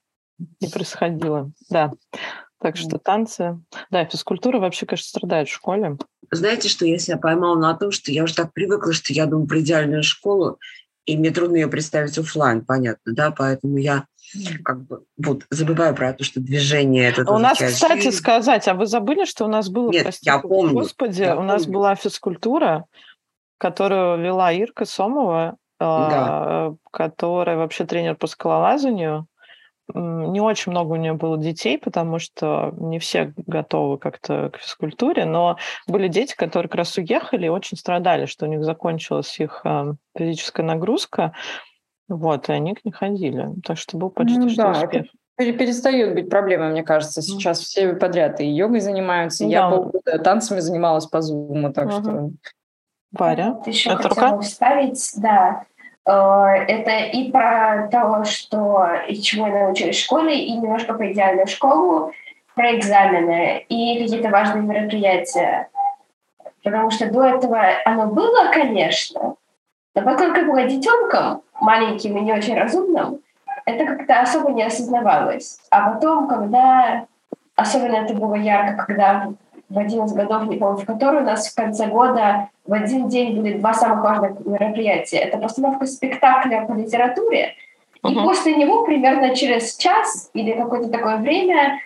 не происходило. Да. Так что танцы. Да, физкультура вообще, конечно, страдает в школе. Знаете, что я себя поймала на том, что я уже так привыкла, что я думаю про идеальную школу, и мне трудно ее представить офлайн, понятно, да, поэтому я как бы вот забываю про то, что движение это. У нас, кстати, жизнь. сказать, а вы забыли, что у нас было? Нет, простите, я помню. Господи, я у помню. нас была физкультура, которую вела Ирка Сомова, да. Э, которая вообще тренер по скалолазанию. Не очень много у нее было детей, потому что не все готовы как-то к физкультуре, но были дети, которые как раз уехали и очень страдали, что у них закончилась их э, физическая нагрузка, вот, и они к ней ходили. Так что был почти ну, что да, успех. Перестает быть проблемой, мне кажется. Сейчас mm. все подряд и йогой занимаются. Да. Я полгода танцами занималась по зуму, так uh-huh. что Варя, вот еще это хотела рука? вставить, да, э, это и про то, что и чему я научилась в школе, и немножко про идеальную школу, про экзамены и какие-то важные мероприятия. Потому что до этого оно было, конечно, но поскольку была детенком, маленьким и не очень разумным, это как-то особо не осознавалось. А потом, когда особенно это было ярко, когда в 11 годов, не помню, в который у нас в конце года в один день были два самых важных мероприятия. Это постановка спектакля по литературе, uh-huh. и после него примерно через час или какое-то такое время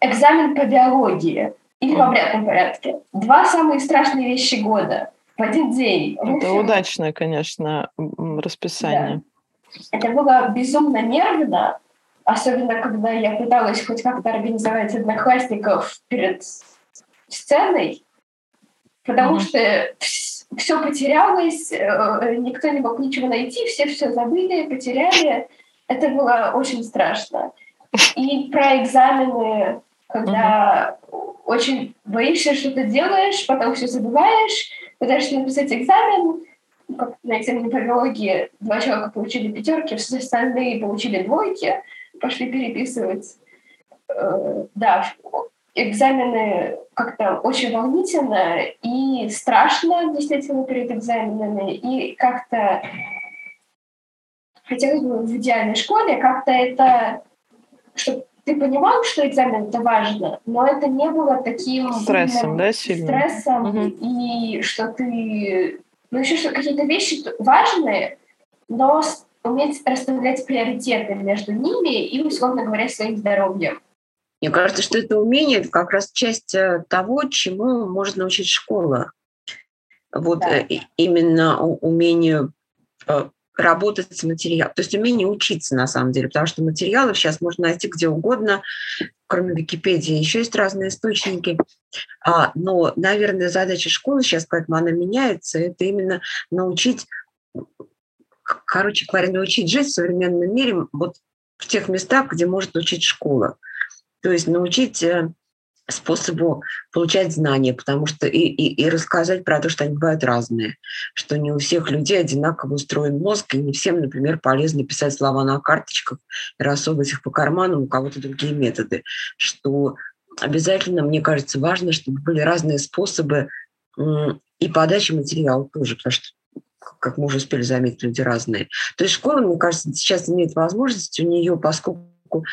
экзамен по биологии или в обрядном порядке. Два самые страшные вещи года в один день. Это удачное, конечно, расписание. Да. Это было безумно нервно, особенно когда я пыталась хоть как-то организовать одноклассников перед сценой, потому mm-hmm. что все потерялось, э, никто не мог ничего найти, все все забыли, потеряли. Это было очень страшно. И про экзамены, когда mm-hmm. очень боишься, что ты делаешь, потом все забываешь, пытаешься написать экзамен, как на экзамене по биологии два человека получили пятерки, все остальные получили двойки, пошли переписывать э, да, экзамены как-то очень волнительно и страшно действительно перед экзаменами, и как-то хотелось бы в идеальной школе как-то это, чтобы ты понимал, что экзамен это важно, но это не было таким стрессом, да, сильным? стрессом угу. и что ты, ну еще что какие-то вещи важные, но уметь расставлять приоритеты между ними и условно говоря своим здоровьем. Мне кажется, что это умение это как раз часть э, того, чему может научить школа. Вот да. Э, именно умению э, работать с материалом. То есть умение учиться на самом деле, потому что материалов сейчас можно найти где угодно, кроме Википедии, еще есть разные источники. А, но, наверное, задача школы сейчас, поэтому она меняется, это именно научить, короче говоря, научить жить в современном мире вот в тех местах, где может учить школа. То есть научить э, способу получать знания, потому что и, и, и рассказать про то, что они бывают разные, что не у всех людей одинаково устроен мозг, и не всем, например, полезно писать слова на карточках и рассовывать их по карманам, у кого-то другие методы, что обязательно, мне кажется, важно, чтобы были разные способы и подачи материала тоже, потому что как мы уже успели заметить, люди разные. То есть школа, мне кажется, сейчас имеет возможность у нее, поскольку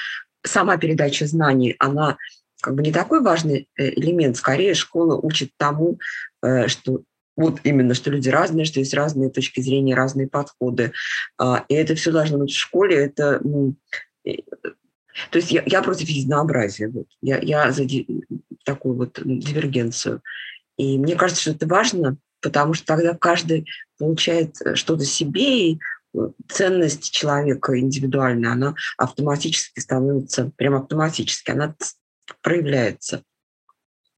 сама передача знаний, она как бы не такой важный э, элемент. Скорее, школа учит тому, э, что вот именно, что люди разные, что есть разные точки зрения, разные подходы. А, и это все должно быть в школе. Это, ну, то есть я, я против единообразия. Вот. Я, я за такую вот дивергенцию. И мне кажется, что это важно, потому что тогда каждый получает э, что-то себе, и ценность человека индивидуальная, она автоматически становится, прям автоматически, она проявляется.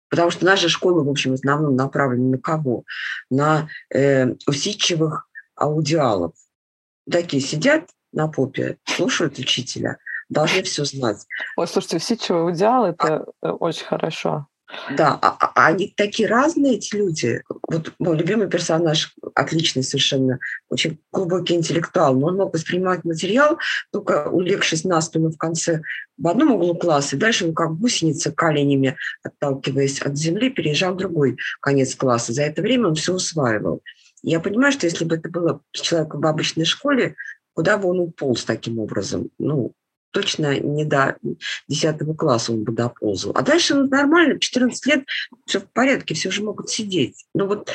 Потому что наша школа, в общем, в основном направлена на кого? На э, усидчивых аудиалов. Такие сидят на попе, слушают учителя, должны все знать. Ой, слушайте, усидчивый аудиал – это а... очень хорошо. Да, а, а, а они такие разные, эти люди. Вот мой любимый персонаж, отличный совершенно, очень глубокий интеллектуал, но он мог воспринимать материал, только улегшись на спину в конце в одном углу класса, и дальше он как гусеница коленями, отталкиваясь от земли, переезжал в другой конец класса. За это время он все усваивал. Я понимаю, что если бы это было человек в обычной школе, куда бы он уполз таким образом? Ну, точно не до 10 класса он бы доползал. А дальше ну, нормально, 14 лет, все в порядке, все же могут сидеть. Но вот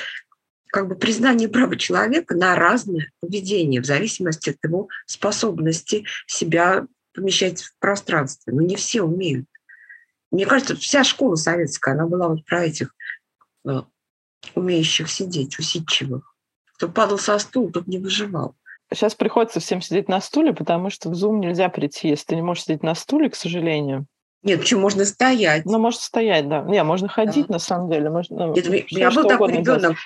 как бы признание права человека на разное поведение в зависимости от его способности себя помещать в пространстве. Но не все умеют. Мне кажется, вся школа советская, она была вот про этих э, умеющих сидеть, усидчивых. Кто падал со стула, тот не выживал. Сейчас приходится всем сидеть на стуле, потому что в Zoom нельзя прийти, если ты не можешь сидеть на стуле, к сожалению. Нет, почему можно стоять? Ну, можно стоять, да. Не, можно ходить, да. на самом деле. Можно, Нет, ну, у меня был такой ребенок, делать.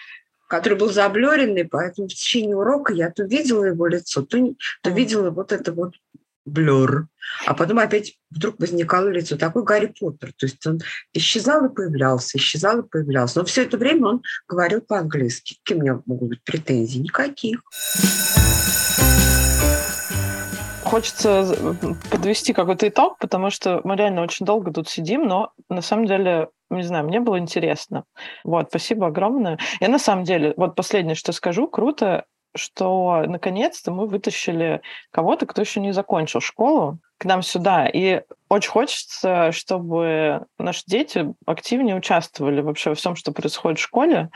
который был заблюренный, поэтому в течение урока я то видела его лицо, то, то mm. видела вот это вот блюр. А потом опять вдруг возникало лицо, такой Гарри Поттер. То есть он исчезал и появлялся, исчезал и появлялся. Но все это время он говорил по-английски. У меня могут быть претензии? Никаких хочется подвести какой-то итог, потому что мы реально очень долго тут сидим, но на самом деле, не знаю, мне было интересно. Вот, спасибо огромное. Я на самом деле, вот последнее, что скажу, круто, что наконец-то мы вытащили кого-то, кто еще не закончил школу, к нам сюда. И очень хочется, чтобы наши дети активнее участвовали вообще во всем, что происходит в школе.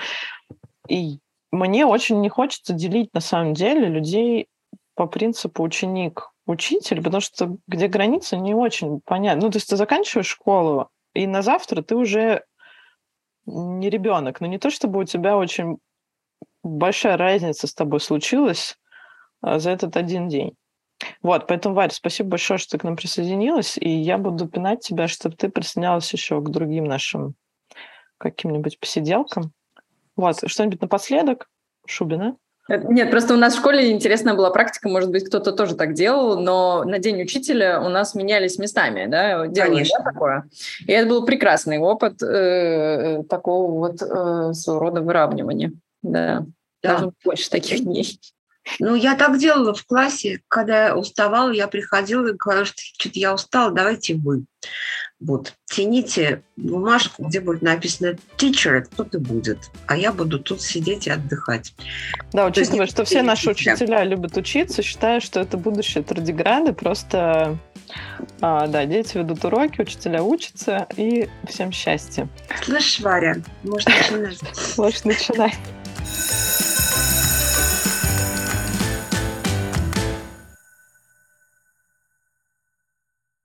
И мне очень не хочется делить на самом деле людей по принципу ученик учитель, потому что где граница, не очень понятно. Ну, то есть ты заканчиваешь школу, и на завтра ты уже не ребенок. Но не то, чтобы у тебя очень большая разница с тобой случилась а, за этот один день. Вот, поэтому, Варя, спасибо большое, что ты к нам присоединилась, и я буду пинать тебя, чтобы ты присоединялась еще к другим нашим каким-нибудь посиделкам. Вот, что-нибудь напоследок, Шубина? Нет, просто у нас в школе интересная была практика, может быть, кто-то тоже так делал, но на День учителя у нас менялись местами, да, делали да, такое. И это был прекрасный опыт э, такого вот э, своего рода выравнивания. Да, да. Быть больше таких дней. Ну, я так делала в классе, когда я уставала, я приходила и говорила, что что-то я устала, давайте вы. Вот, тяните бумажку, где будет написано teacher, кто-то будет, а я буду тут сидеть и отдыхать. Да, учитывая, что все наши учителя любят учиться, считаю, что это будущее тардиграды, просто а, да, дети ведут уроки, учителя учатся, и всем счастья. Слышь, Варя, может начинать? Можешь начинать.